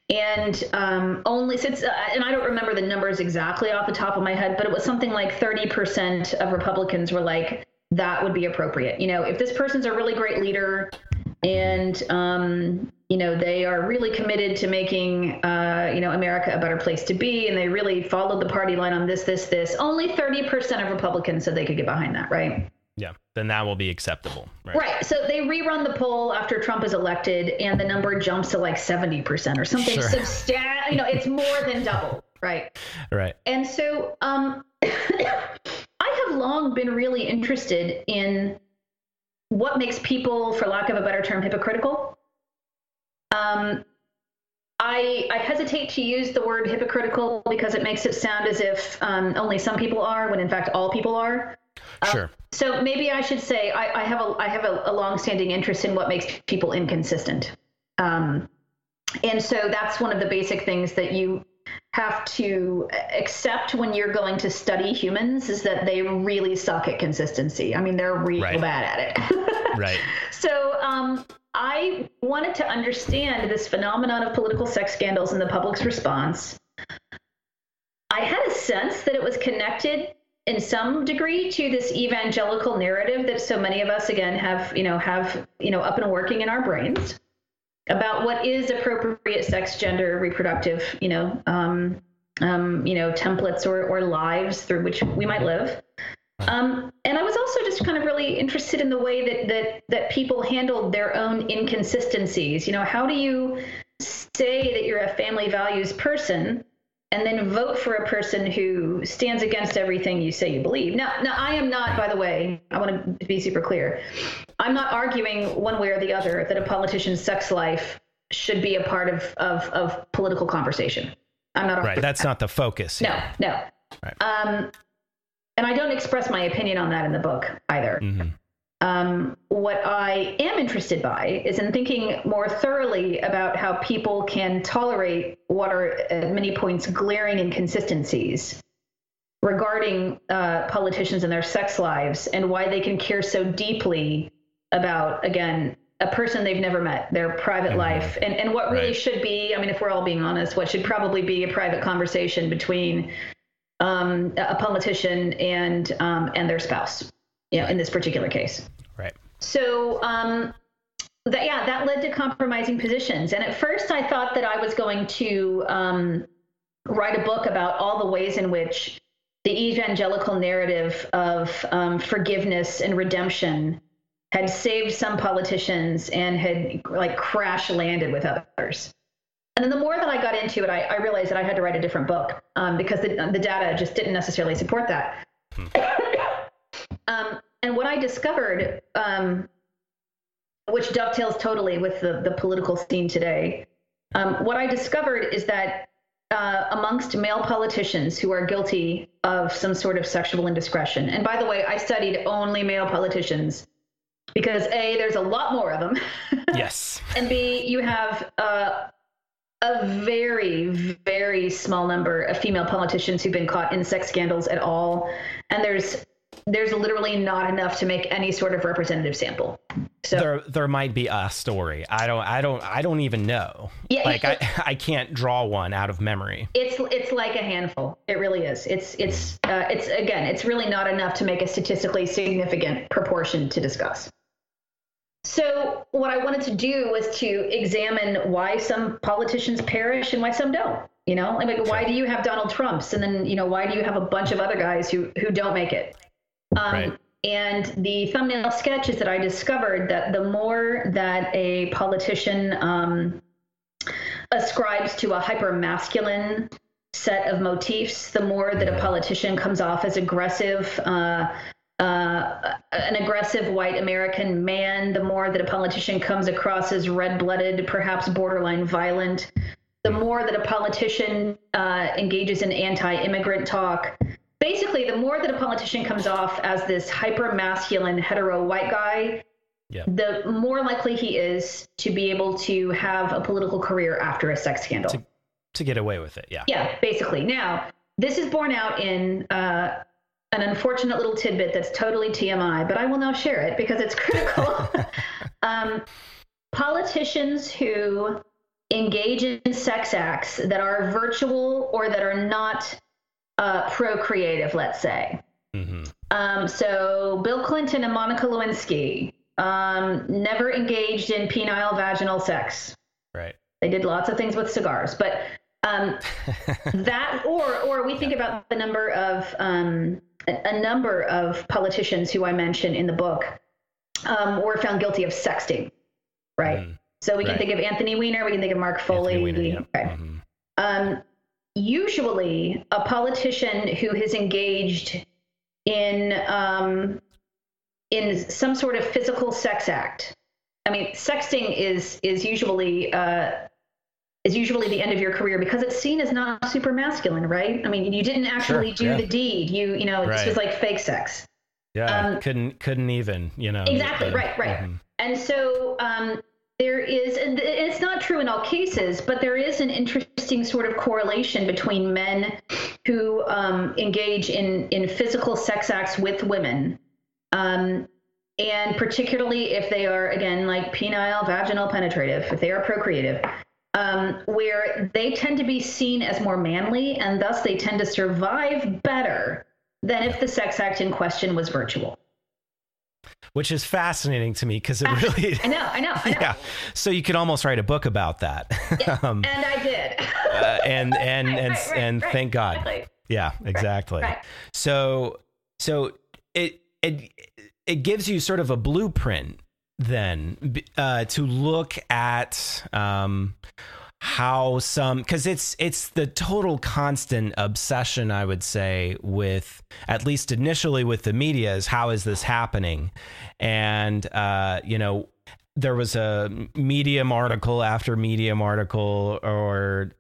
And um, only since, uh, and I don't remember the numbers exactly off the top of my head, but it was something like 30% of Republicans were like, that would be appropriate. You know, if this person's a really great leader and, um, you know, they are really committed to making, uh, you know, America a better place to be, and they really followed the party line on this, this, this, only 30% of Republicans said they could get behind that, right? Yeah. Then that will be acceptable. Right. Right. So they rerun the poll after Trump is elected, and the number jumps to like 70% or something Sure. substantial. You know, it's more than double. Right. Right. And so um, I have long been really interested in what makes people, for lack of a better term, hypocritical. Um, I, I hesitate to use the word hypocritical because it makes it sound as if um, only some people are, when in fact all people are. Sure. So maybe I should say I, I have a I have a, a longstanding interest in what makes people inconsistent, um, and so that's one of the basic things that you have to accept when you're going to study humans is that they really suck at consistency. I mean, they're real Right. bad at it. Right. So um, I wanted to understand this phenomenon of political sex scandals and the public's response. I had a sense that it was connected in some degree to this evangelical narrative that so many of us again have, you know, have, you know, up and working in our brains about what is appropriate sex, gender, reproductive, you know, um, um, you know, templates or, or lives through which we might live. Um, and I was also just kind of really interested in the way that that that people handled their own inconsistencies. You know, how do you say that you're a family values person and then vote for a person who stands against everything you say you believe. Now, now I am not, by the way, I want to be super clear. I'm not arguing one way or the other that a politician's sex life should be a part of of, of political conversation. I'm not right. That's that. not the focus. No, no. Right. Um, and I don't express my opinion on that in the book either. Mm-hmm. Um, what I am interested by is in thinking more thoroughly about how people can tolerate what are at many points glaring inconsistencies regarding uh, politicians and their sex lives and why they can care so deeply about, again, a person they've never met, their private mm-hmm. life, and, and what really right. should be, I mean, if we're all being honest, what should probably be a private conversation between um, a politician and um, and their spouse, you know, in this particular case. Right. So um, that yeah, that led to compromising positions. And at first, I thought that I was going to um, write a book about all the ways in which the evangelical narrative of um, forgiveness and redemption had saved some politicians and had like crash landed with others. And then the more that I got into it, I, I realized that I had to write a different book um, because the, the data just didn't necessarily support that. Um, and what I discovered, um, which dovetails totally with the, the political scene today, um, what I discovered is that uh, amongst male politicians who are guilty of some sort of sexual indiscretion, and by the way, I studied only male politicians because A, there's a lot more of them. yes. and B, you have uh, a very, very small number of female politicians who've been caught in sex scandals at all. And there's there's literally not enough to make any sort of representative sample. So there there might be a story. I don't I don't I don't even know. Yeah, like I I can't draw one out of memory. It's it's like a handful. It really is. It's it's uh, it's again, it's really not enough to make a statistically significant proportion to discuss. So, what I wanted to do was to examine why some politicians perish and why some don't. You know, like why do you have Donald Trumps, and then you know why do you have a bunch of other guys who who don't make it? Um, right. And the thumbnail sketch is that I discovered that the more that a politician um, ascribes to a hyper masculine set of motifs, the more that a politician comes off as aggressive, uh, uh, an aggressive white American man, the more that a politician comes across as red blooded, perhaps borderline violent, the more that a politician uh, engages in anti immigrant talk. Basically, the more that a politician comes off as this hyper masculine hetero white guy, yeah. the more likely he is to be able to have a political career after a sex scandal. To, to get away with it, yeah. Yeah, basically. Now, this is borne out in uh, an unfortunate little tidbit that's totally TMI, but I will now share it because it's critical. um, politicians who engage in sex acts that are virtual or that are not uh, procreative, let's say. Mm-hmm. Um, so Bill Clinton and Monica Lewinsky um, never engaged in penile vaginal sex. Right. They did lots of things with cigars, but um, that or or we think about the number of um, a number of politicians who I mention in the book um, were found guilty of sexting, right? Mm, so we right. can think of Anthony Weiner, we can think of Mark Foley. Weiner, yeah. okay. mm-hmm. um, usually, a politician who has engaged in um, in some sort of physical sex act. I mean, sexting is is usually uh, is usually the end of your career because it's seen as not super masculine, right? I mean, you didn't actually sure, do yeah. the deed. You, you know, right. this was like fake sex. Yeah, um, couldn't couldn't even, you know. Exactly, uh, right, right. Mm-hmm. And so um, there is, and it's not true in all cases, but there is an interesting sort of correlation between men who um, engage in in physical sex acts with women. Um, and particularly if they are again like penile vaginal penetrative if they are procreative um, where they tend to be seen as more manly and thus they tend to survive better than if the sex act in question was virtual. Which is fascinating to me because it really. I know, I know, I know. Yeah. So you could almost write a book about that. Yeah, um, and I did. uh, and and right, and right, right, and thank God. Yeah, exactly. So so it it it gives you sort of a blueprint then uh, to look at um, how some because it's it's the total constant obsession i would say with at least initially with the media is how is this happening? And uh you know there was a medium article after medium article or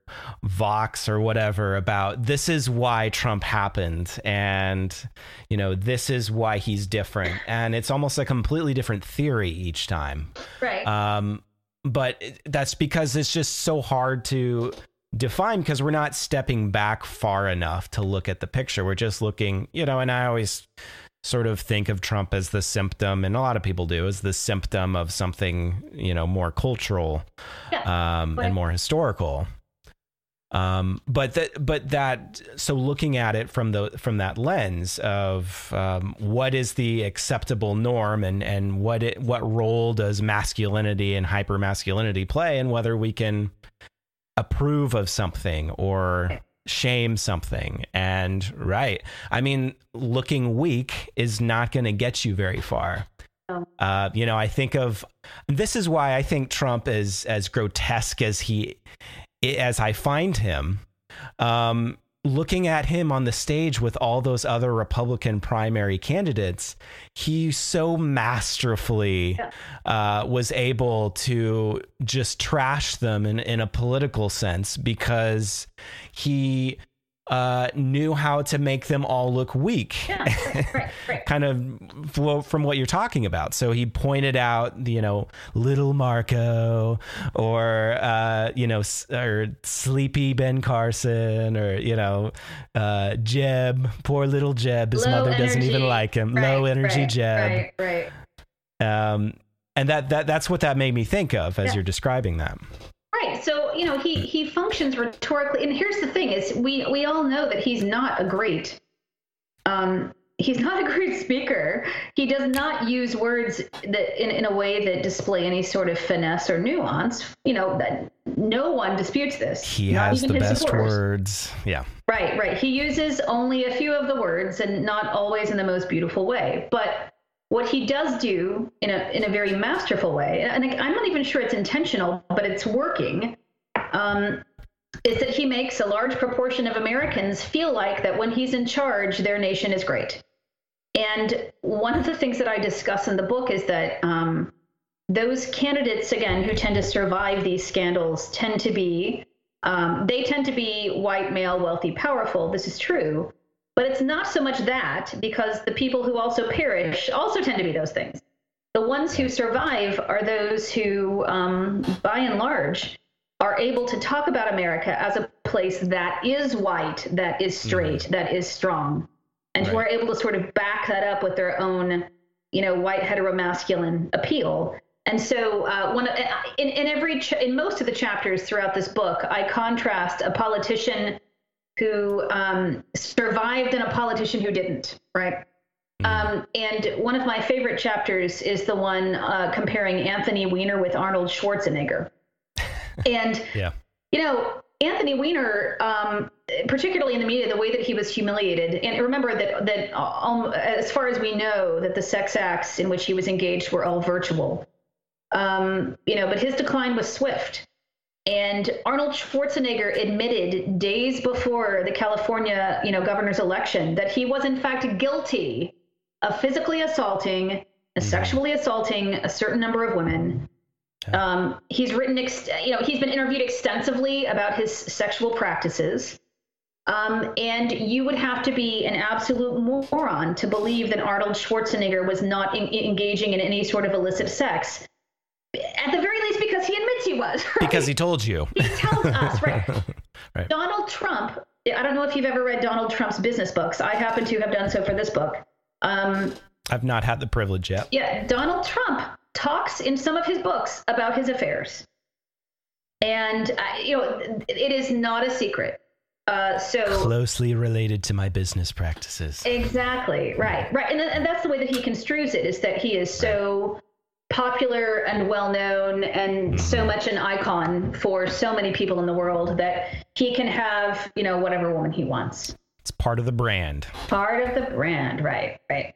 vox or whatever about this is why trump happened and you know this is why he's different and it's almost a completely different theory each time Right. um, but that's because it's just so hard to define because we're not stepping back far enough to look at the picture. We're just looking, you know, and I always sort of think of Trump as the symptom, and a lot of people do, as the symptom of something, you know, more cultural Yeah, um, and more historical. Um, but that, but that, so looking at it from the from that lens of um, what is the acceptable norm and and what it what role does masculinity and hypermasculinity play, and whether we can approve of something or shame something. And right, I mean, looking weak is not going to get you very far. Uh, you know, I think of this is why I think Trump is as grotesque as he as I find him. Um, looking at him on the stage with all those other Republican primary candidates, he so masterfully uh, was able to just trash them in, in a political sense because he uh, knew how to make them all look weak. Yeah, right, right, kind of from what you're talking about. So he pointed out, you know, little Marco or, uh, you know, s- or sleepy Ben Carson or, you know, uh, Jeb, poor little Jeb. His Low mother doesn't even like him. Right, Low energy Jeb. Right, right. Um, and that, that, that's what that made me think of as Yeah. you're describing that. Right. So, you know, he he functions rhetorically and here's the thing is we we all know that he's not a great um he's not a great speaker. He does not use words that in, in a way that display any sort of finesse or nuance. You know, that no one disputes this. He has the best supporters. words. Yeah. Right, right. He uses only a few of the words and not always in the most beautiful way. But what he does do in a in a very masterful way, and I'm not even sure it's intentional, but it's working, um, is that he makes a large proportion of Americans feel like that when he's in charge, their nation is great. And one of the things that I discuss in the book is that um, those candidates, again, who tend to survive these scandals, tend to be um, they tend to be white, male, wealthy, powerful. This is true. But it's not so much that, because the people who also perish also tend to be those things. The ones who survive are those who, um, by and large, are able to talk about America as a place that is white, that is straight, that is strong, and who are able to sort of back that up with their own, you know, white heteromasculine appeal. And so, uh, one of- in, in every ch- in most of the chapters throughout this book, I contrast a politician who um, survived and a politician who didn't. Right. Um, and one of my favorite chapters is the one uh, comparing Anthony Weiner with Arnold Schwarzenegger. And Yeah. you know, Anthony Weiner, um, particularly in the media, the way that he was humiliated, and remember that that um, as far as we know, that the sex acts in which he was engaged were all virtual. Um, you know, but his decline was swift. And Arnold Schwarzenegger admitted days before the California, you know, governor's election that he was in fact guilty of physically assaulting and sexually assaulting a certain number of women. Um, he's written, ex- you know, he's been interviewed extensively about his sexual practices. Um, and you would have to be an absolute moron to believe that Arnold Schwarzenegger was not en- engaging in any sort of illicit sex. At the very least, because he admits he was. right? Because he told you. he tells us, right? Right. Donald Trump. I don't know if you've ever read Donald Trump's business books. I happen to have done so for this book. Um, I've not had the privilege yet. yeah, Donald Trump talks in some of his books about his affairs, and uh, you know it is not a secret. Uh, so Closely related to my business practices. Exactly. Right. Right. And, and that's the way that he construes it is that he is so popular and well known and so much an icon for so many people in the world that he can have, you know, whatever woman he wants. It's part of the brand. Part of the brand. Right. Right.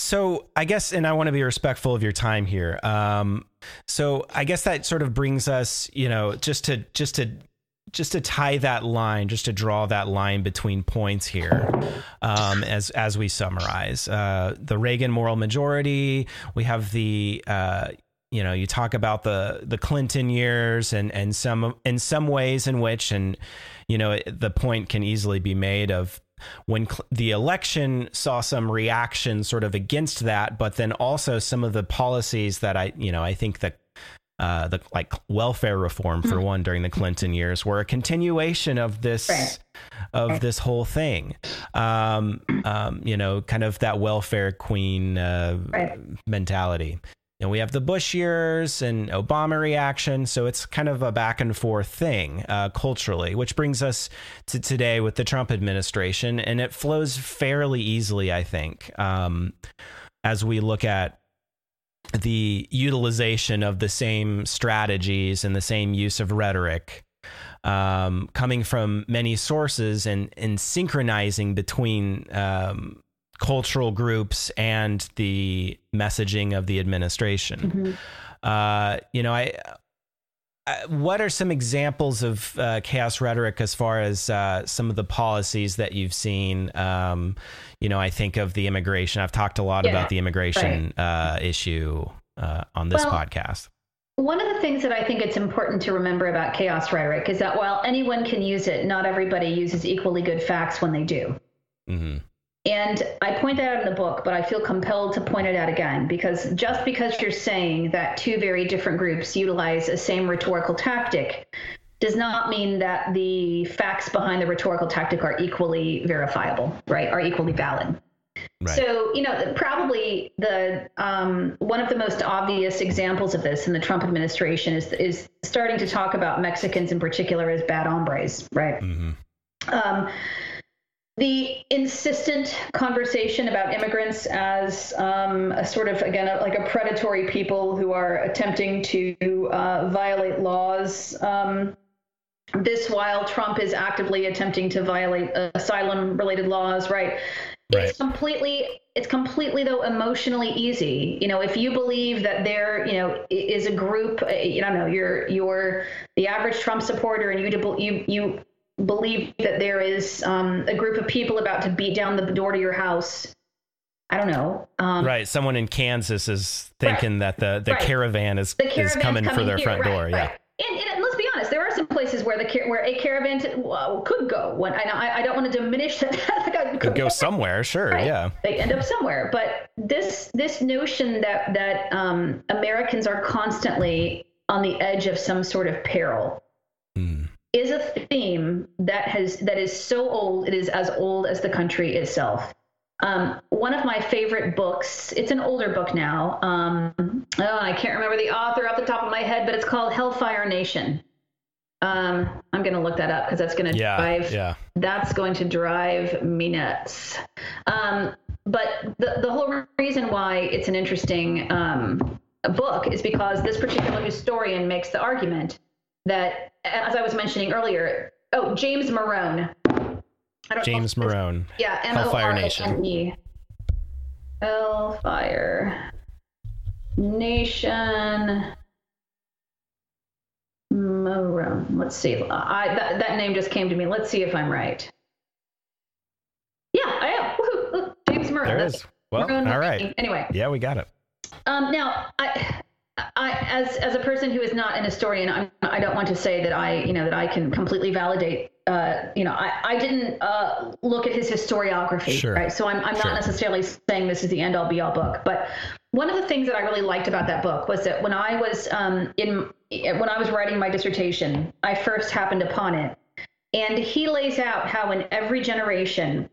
So I guess, and I want to be respectful of your time here. Um, so I guess that sort of brings us, you know, just to just to just to tie that line, just to draw that line between points here, um, as as we summarize uh, the Reagan moral majority, we have the uh, you know you talk about the the Clinton years and and some in some ways in which and you know the point can easily be made of when cl- the election saw some reaction sort of against that, but then also some of the policies that I you know I think that uh, the like welfare reform for mm-hmm. one during the Clinton years were a continuation of this right. of right. this whole thing. Um, um, you know, kind of that welfare queen uh, right. mentality. And we have the Bush years and Obama reaction, so it's kind of a back and forth thing uh, culturally, which brings us to today with the Trump administration, and it flows fairly easily, I think, um, as we look at the utilization of the same strategies and the same use of rhetoric um, coming from many sources and, and synchronizing between um, cultural groups and the messaging of the administration. Mm-hmm. Uh, you know, I uh, what are some examples of uh, chaos rhetoric as far as uh, some of the policies that you've seen? Um, you know, I think of the immigration. I've talked a lot yeah, about the immigration right. Uh, issue uh, on this well, podcast. One of the things that I think it's important to remember about chaos rhetoric is that while anyone can use it, not everybody uses equally good facts when they do. Mm-hmm. And I point that out in the book, but I feel compelled to point it out again because just because you're saying that two very different groups utilize a same rhetorical tactic does not mean that the facts behind the rhetorical tactic are equally verifiable, right? Are equally valid. Right. So, you know, probably the um, one of the most obvious examples of this in the Trump administration is is starting to talk about Mexicans in particular as bad hombres, right? Mm-hmm. Um, the insistent conversation about immigrants as um, a sort of again a, like a predatory people who are attempting to uh, violate laws um, this while trump is actively attempting to violate asylum related laws right? right it's completely it's completely though emotionally easy you know if you believe that there you know is a group you don't know you're you're the average trump supporter and you you you believe that there is um, a group of people about to beat down the door to your house. I don't know. Um, right. Someone in Kansas is thinking right, that the, the right. caravan is, the is coming, coming, for their here, front right, door. Yeah. And, and, let's be honest, there are some places where the where a caravan well, could go. When I, I don't want to diminish that. could, could go somewhere, sure, yeah. They end up somewhere, but this this notion that that um, Americans are constantly on the edge of some sort of peril. Mm is a theme that has that is so old it is as old as the country itself. Um, one of my favorite books, it's an older book now. Um, oh, I can't remember the author off the top of my head, but it's called Hellfire Nation. Um, I'm going to look that up because that's going to yeah, drive, yeah. that's going to drive me nuts. Um, but the, the whole reason why it's an interesting um, book is because this particular historian makes the argument that, as I was mentioning earlier, oh, James Morone. James Morone. Yeah, Hellfire Nation. Hellfire Nation. Morone. Let's see. I that, that name just came to me. Let's see if I'm right. Yeah, I am. Woo-hoo. James Morone. There is. Well, Morone all right. Anyway. Yeah, we got it. Um, now, I I, as as a person who is not an historian, I'm, I don't want to say that I, you know, that I can completely validate. Uh, you know, I, I didn't uh, look at his historiography, sure. right? So I'm, I'm not sure. necessarily saying this is the end all be all book. But one of the things that I really liked about that book was that when I was um, in when I was writing my dissertation, I first happened upon it, and he lays out how in every generation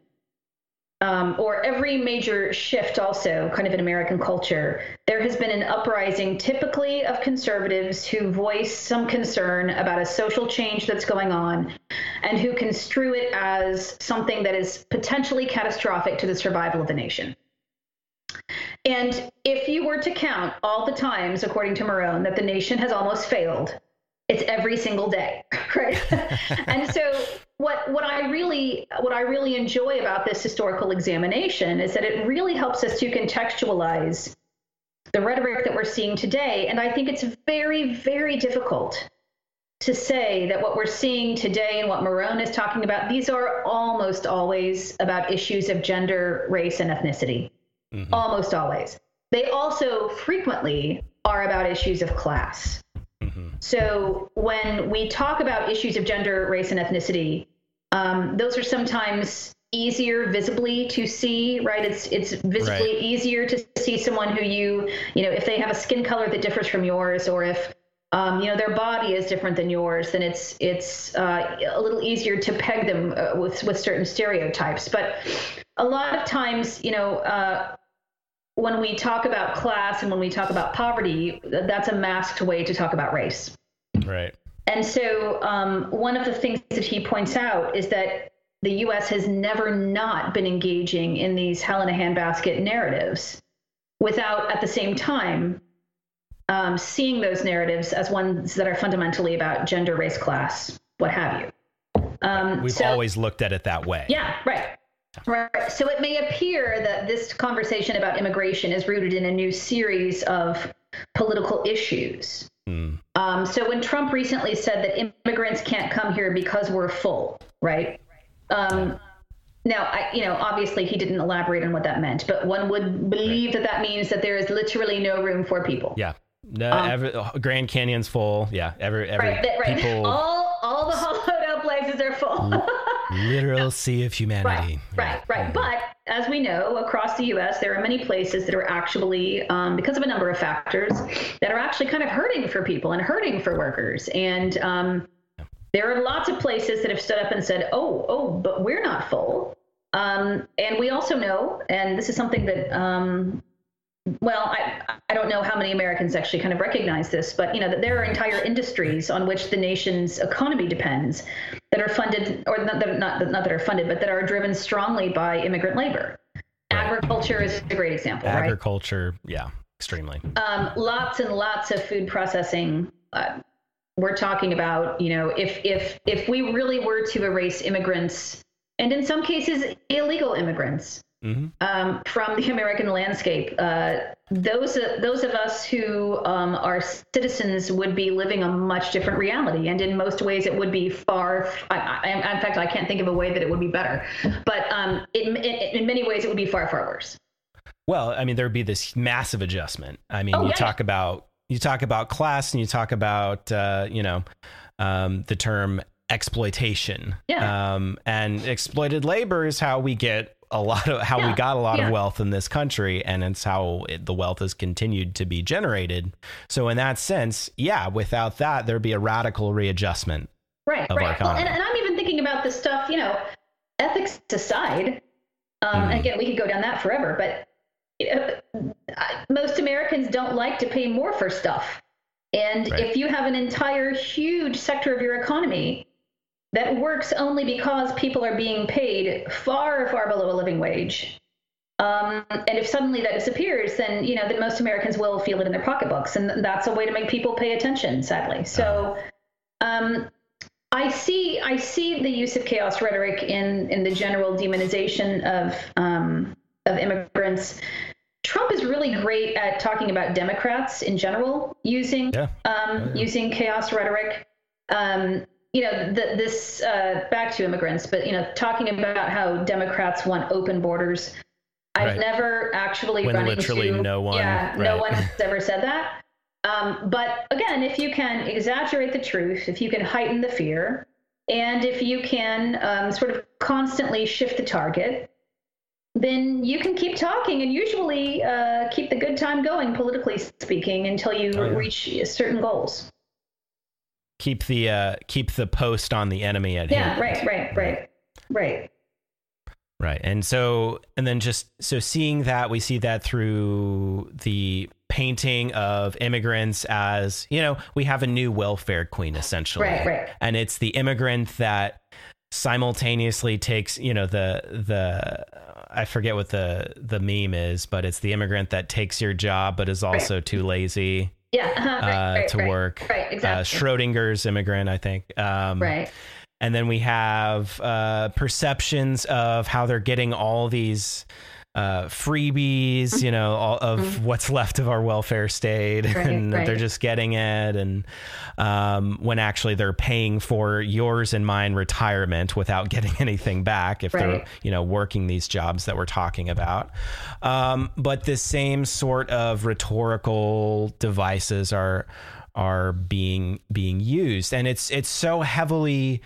um, or every major shift also kind of in American culture, there has been an uprising typically of conservatives who voice some concern about a social change that's going on and who construe it as something that is potentially catastrophic to the survival of the nation. And if you were to count all the times, according to Morone, that the nation has almost failed, it's every single day, right? and so what what I really what I really enjoy about this historical examination is that it really helps us to contextualize the rhetoric that we're seeing today. And I think it's very, very difficult to say that what we're seeing today and what Morone is talking about, these are almost always about issues of gender, race, and ethnicity. Mm-hmm. Almost always. They also frequently are about issues of class. So when we talk about issues of gender, race, and ethnicity, um, those are sometimes easier visibly to see right it's it's visibly right. easier to see someone who you you know if they have a skin color that differs from yours or if um, you know their body is different than yours then it's it's uh, a little easier to peg them uh, with with certain stereotypes but a lot of times you know uh, when we talk about class and when we talk about poverty that's a masked way to talk about race right and so um, one of the things that he points out is that the US has never not been engaging in these hell in a handbasket narratives without at the same time um, seeing those narratives as ones that are fundamentally about gender, race, class, what have you. Um, We've so, always looked at it that way. Yeah, right. Right. So it may appear that this conversation about immigration is rooted in a new series of political issues. Mm. Um, so when Trump recently said that immigrants can't come here because we're full, right? Um, now, I, you know, obviously he didn't elaborate on what that meant, but one would believe right. that that means that there is literally no room for people. Yeah. No, um, every, Grand Canyon's full. Yeah, every every right, right. people. All literal sea of humanity. Right, right, right. But as we know, across the U.S., there are many places that are actually, um, because of a number of factors, that are actually kind of hurting for people and hurting for workers. And um, there are lots of places that have stood up and said, oh, oh, but we're not full. Um, and we also know, and this is something that, um, well, I, I don't know how many Americans actually kind of recognize this, but you know that there are entire industries on which the nation's economy depends that are funded, or not that, not, not that are funded, but that are driven strongly by immigrant labor. Agriculture is a great example. Agriculture, right? yeah, extremely. Um, lots and lots of food processing. Uh, we're talking about you know if if if we really were to erase immigrants and in some cases illegal immigrants mm-hmm. um, from the American landscape, uh, those uh, those of us who um, are citizens would be living a much different reality, and in most ways it would be far. I, I, in fact, I can't think of a way that it would be better, but um, in, in, in many ways it would be far far worse. Well, I mean, there would be this massive adjustment. I mean, oh, you yeah. talk about you talk about class and you talk about uh, you know um, the term exploitation. Yeah. Um, and exploited labor is how we get a lot of how yeah. we got a lot yeah. of wealth in this country, and it's how it, the wealth has continued to be generated. So in that sense, yeah, without that, there'd be a radical readjustment. Right. right. Well, and, and, I'm even thinking about this stuff. You know, ethics aside. Um, mm. Again, we could go down that forever, but most Americans don't like to pay more for stuff. And right. if you have an entire huge sector of your economy that works only because people are being paid far, far below a living wage, um, and if suddenly that disappears, then you know then most Americans will feel it in their pocketbooks, and that's a way to make people pay attention. Sadly, so um, I see I see the use of chaos rhetoric in in the general demonization of um, of immigrants. Trump is really great at talking about Democrats in general, using yeah. Um, yeah. using chaos rhetoric. Um, you know, the, this uh, back to immigrants, but you know, talking about how Democrats want open borders. I've right. never actually when run literally into no one. Yeah, right. no one has ever said that. Um, but again, if you can exaggerate the truth, if you can heighten the fear, and if you can um, sort of constantly shift the target, then you can keep talking and usually uh, keep the good time going, politically speaking, until you oh, yeah. reach certain goals. Keep the uh, keep the post on the enemy at yeah, hand. right, right, right, right. Right. And so, and then just so seeing that, we see that through the painting of immigrants as, you know, we have a new welfare queen essentially. Right, right. And it's the immigrant that simultaneously takes, you know, the, the, I forget what the the meme is, but it's the immigrant that takes your job but is also right. too lazy. Yeah, uh-huh. right, uh, right, to work. Right, exactly. Uh, Schrodinger's immigrant, I think. Um, right. And then we have uh, perceptions of how they're getting all these uh, freebies, you know, all of mm-hmm. what's left of our welfare state, right, and right. they're just getting it, and um, when actually they're paying for yours and mine retirement without getting anything back if right. they're you know working these jobs that we're talking about. Um, but the same sort of rhetorical devices are are being being used, and it's it's so heavily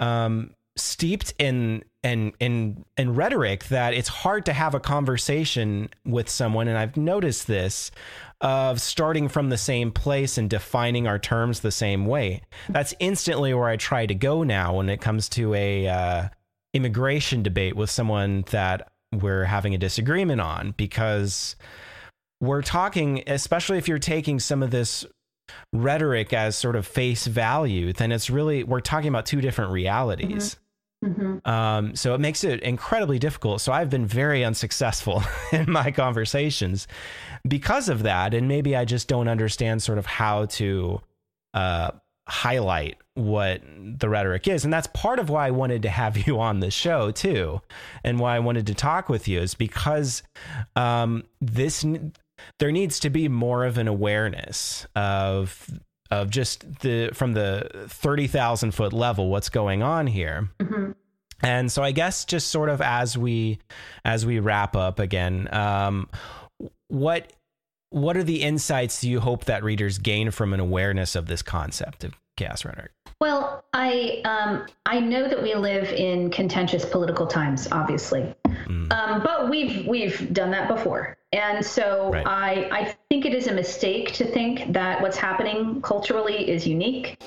um, steeped in and in in rhetoric that it's hard to have a conversation with someone and I've noticed this of starting from the same place and defining our terms the same way. That's instantly where I try to go now when it comes to a uh, immigration debate with someone that we're having a disagreement on because we're talking especially if you're taking some of this rhetoric as sort of face value then it's really we're talking about two different realities mm-hmm. Mm-hmm. Um, so it makes it incredibly difficult. So I've been very unsuccessful in my conversations because of that. And maybe I just don't understand sort of how to uh, highlight what the rhetoric is. And that's part of why I wanted to have you on the show too. And why I wanted to talk with you is because um, this, there needs to be more of an awareness of of just the from the 30,000 foot level what's going on here. Mm-hmm. And so I guess just sort of as we as we wrap up again, um, what what are the insights you hope that readers gain from an awareness of this concept of chaos rhetoric? Well, I um, I know that we live in contentious political times, obviously, mm. um, but we've we've done that before. And so right. I, I think it is a mistake to think that what's happening culturally is unique.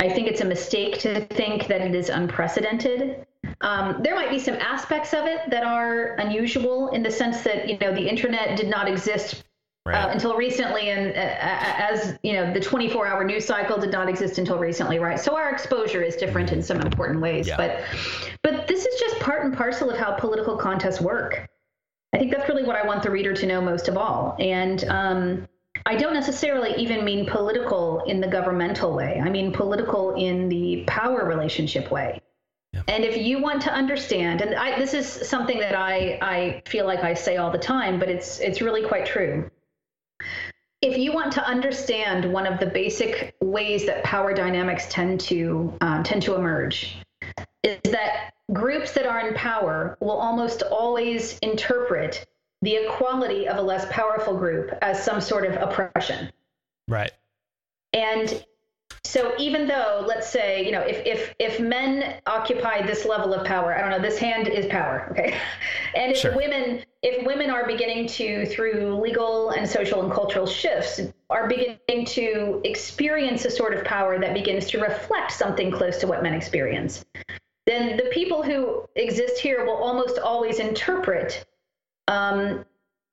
I think it's a mistake to think that it is unprecedented. Um, there might be some aspects of it that are unusual in the sense that you know the internet did not exist right. uh, until recently, and uh, as you know, the 24-hour news cycle did not exist until recently, right? So our exposure is different in some important ways, yeah. but but this is just part and parcel of how political contests work. I think that's really what I want the reader to know most of all. And um, I don't necessarily even mean political in the governmental way. I mean political in the power relationship way. Yeah. And if you want to understand, and I, this is something that I, I feel like I say all the time, but it's it's really quite true. If you want to understand one of the basic ways that power dynamics tend to um, tend to emerge, is that groups that are in power will almost always interpret the equality of a less powerful group as some sort of oppression. Right. And so even though let's say you know if if if men occupy this level of power i don't know this hand is power okay and if sure. women if women are beginning to through legal and social and cultural shifts are beginning to experience a sort of power that begins to reflect something close to what men experience then the people who exist here will almost always interpret um,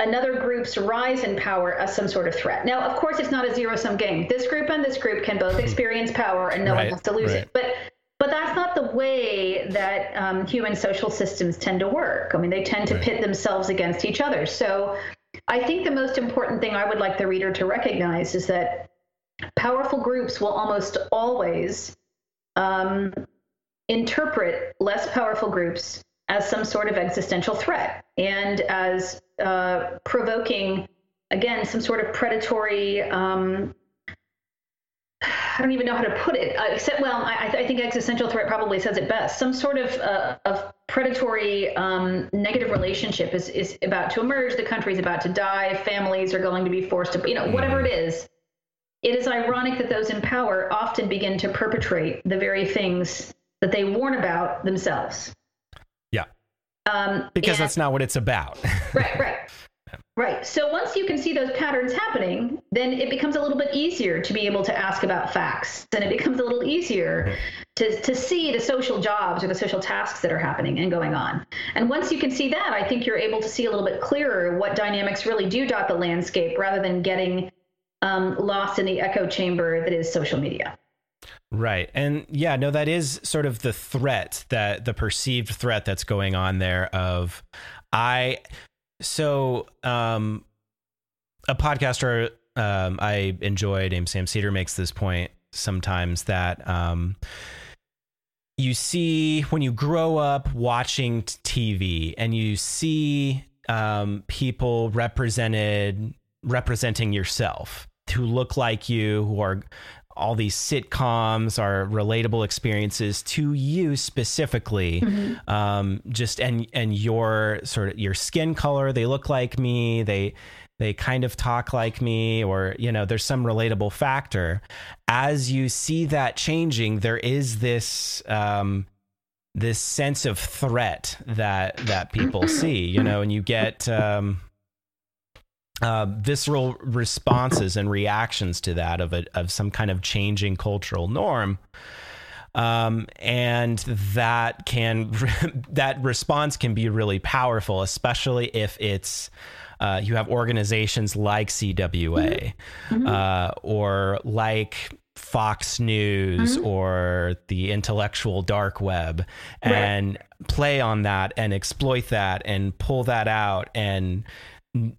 another group's rise in power as some sort of threat. Now, of course, it's not a zero sum game. This group and this group can both experience power, and no right, one has to lose right. it. But but that's not the way that um, human social systems tend to work. I mean, they tend to right. pit themselves against each other. So I think the most important thing I would like the reader to recognize is that powerful groups will almost always um, interpret less powerful groups as some sort of existential threat and as uh, provoking, again, some sort of predatory. Um, I don't even know how to put it. Uh, except, well, I, I, think existential threat probably says it best. Some sort of uh, of predatory um, negative relationship is is about to emerge. The country is about to die. Families are going to be forced to, you know, whatever it is. It is ironic that those in power often begin to perpetrate the very things that they warn about themselves. Um, because and, that's not what it's about. right, right. Right. So once you can see those patterns happening, then it becomes a little bit easier to be able to ask about facts. And it becomes a little easier to, to see the social jobs or the social tasks that are happening and going on. And once you can see that, I think you're able to see a little bit clearer what dynamics really do dot the landscape rather than getting um, lost in the echo chamber that is social media. Right. And yeah, no, that is sort of the threat that the perceived threat that's going on there of I so um a podcaster um I enjoy named Sam Seder makes this point sometimes that um you see when you grow up watching TV and you see um, people represented representing yourself who look like you, who are all these sitcoms are relatable experiences to you specifically mm-hmm. um, just and and your sort of your skin color they look like me they they kind of talk like me or you know there's some relatable factor as you see that changing there is this um, this sense of threat that that people see you know and you get um, uh, visceral responses and reactions to that of a, of some kind of changing cultural norm. Um, and that can that response can be really powerful, especially if it's uh, you have organizations like CWA mm-hmm. uh, or like Fox News mm-hmm. or the intellectual dark web and right. play on that and exploit that and pull that out and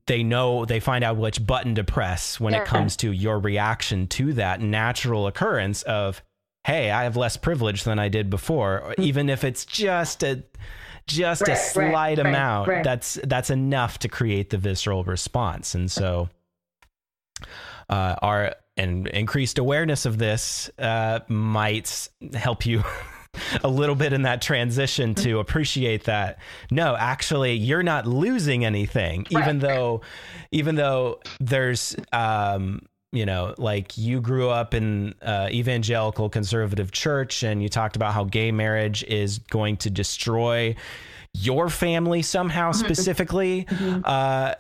they know they find out which button to press when it comes to your reaction to that natural occurrence of hey i have less privilege than i did before mm-hmm. even if it's just a just right, a slight right, amount. right, that's that's enough to create the visceral response. And so uh, our and increased awareness of this uh, might help you a little bit in that transition to appreciate that no actually you're not losing anything right. even though even though there's um you know like you grew up in uh, evangelical conservative church and you talked about how gay marriage is going to destroy your family somehow mm-hmm. specifically mm-hmm. uh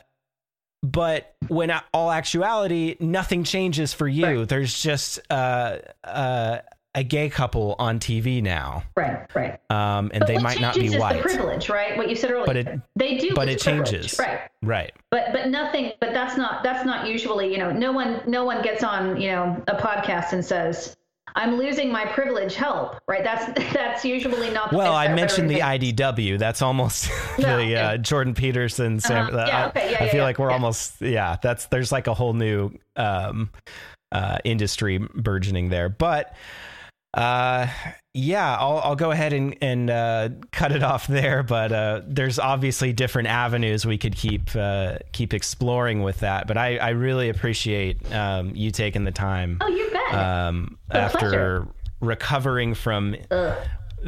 but when all actuality nothing changes for you right. there's just uh, uh, a gay couple on TV now. Right, right. Um, and but they might not be white. The privilege, right? What you said earlier. But it, they do. But it changes. Right. Right. But but nothing. But that's not that's not usually. You know, no one no one gets on you know a podcast and says. I'm losing my privilege. Help! Right. That's that's usually not. well, I mentioned the IDW. That's almost no, the uh, Jordan Peterson. Sam, uh-huh. yeah, okay. yeah, I, yeah, feel yeah, like we're almost. Yeah. That's there's like a whole new um, uh, industry burgeoning there, but. Uh, yeah, I'll, I'll go ahead and, and uh, cut it off there. But uh, there's obviously different avenues we could keep uh, keep exploring with that. But I, I really appreciate um, you taking the time. Oh, you bet. Um, after pleasure. recovering from Ugh.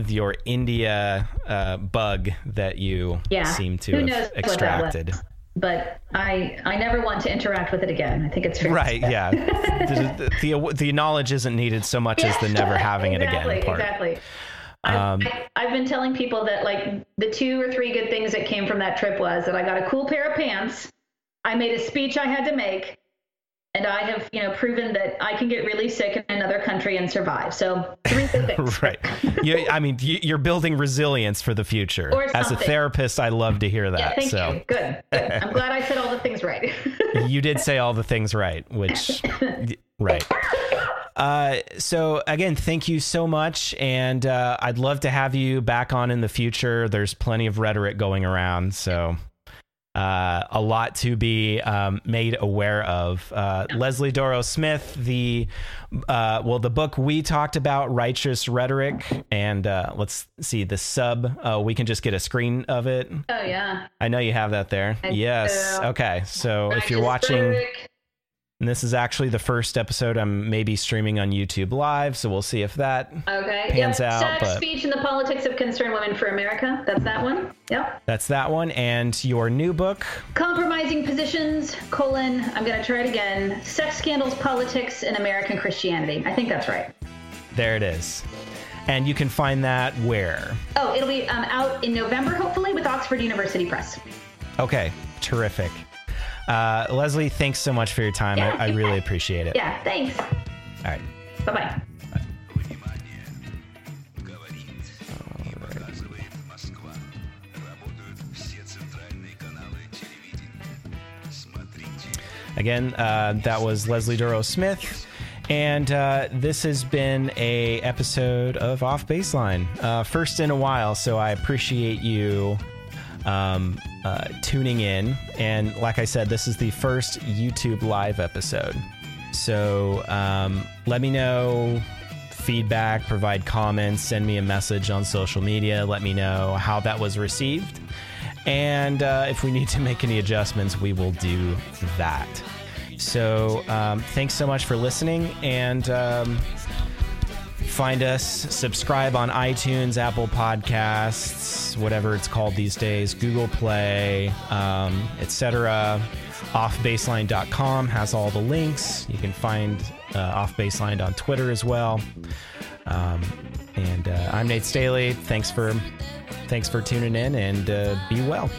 your India uh, bug that you yeah. seem to Who have extracted but I I never want to interact with it again. I think it's right. Yeah, the, the, the knowledge isn't needed so much as the never having exactly, it again part. Exactly. Um, I, have been telling people that like the two or three good things that came from that trip was that I got a cool pair of pants. I made a speech I had to make, and I have, you know, proven that I can get really sick in another country and survive. So three things. right. You, I mean, you're building resilience for the future. As a therapist, I love to hear that. Yeah, thank so. you. Good. Good. I'm glad I said all the things right. you did say all the things right, which, right. Uh, so again, thank you so much, and uh, I'd love to have you back on in the future. There's plenty of rhetoric going around, so uh, a lot to be um, made aware of. Uh, Leslie Dorrough Smith, the uh, well, the book we talked about, Righteous Rhetoric, and uh, let's see the sub. Uh, we can just get a screen of it. Oh yeah, I know you have that there. I yes. Do. Okay, so Righteous if you're watching. Rhetoric and this is actually the first episode I'm maybe streaming on YouTube Live, so we'll see if that okay. pans yep. out. Sex, but speech, and the politics of concerned women for America. That's that one. Yep. That's that one. And your new book, Compromising Positions: colon. I'm going to try it again. Sex scandals, politics, and American Christianity. I think that's right. There it is. And you can find that where? Oh, it'll be um, out in November, hopefully, with Oxford University Press. Okay, terrific. Uh, Leslie, thanks so much for your time. Yeah, I, I really appreciate it. Yeah, thanks. All right. Bye bye. Again, uh, that was Leslie Dorrough Smith. And uh, this has been a episode of Off Baseline, uh, first in a while. So I appreciate you um, uh, tuning in. And like I said, this is the first YouTube live episode. So um, let me know feedback, provide comments, send me a message on social media. Let me know how that was received. And uh, if we need to make any adjustments, we will do that. So um, thanks so much for listening. And um, find us, subscribe on iTunes, Apple Podcasts, whatever it's called these days, Google Play, um, etc. Offbaseline.com has all the links. You can find uh, on Twitter as well. Um, and uh, I'm Nate Staley. Thanks for thanks for tuning in, and uh, be well.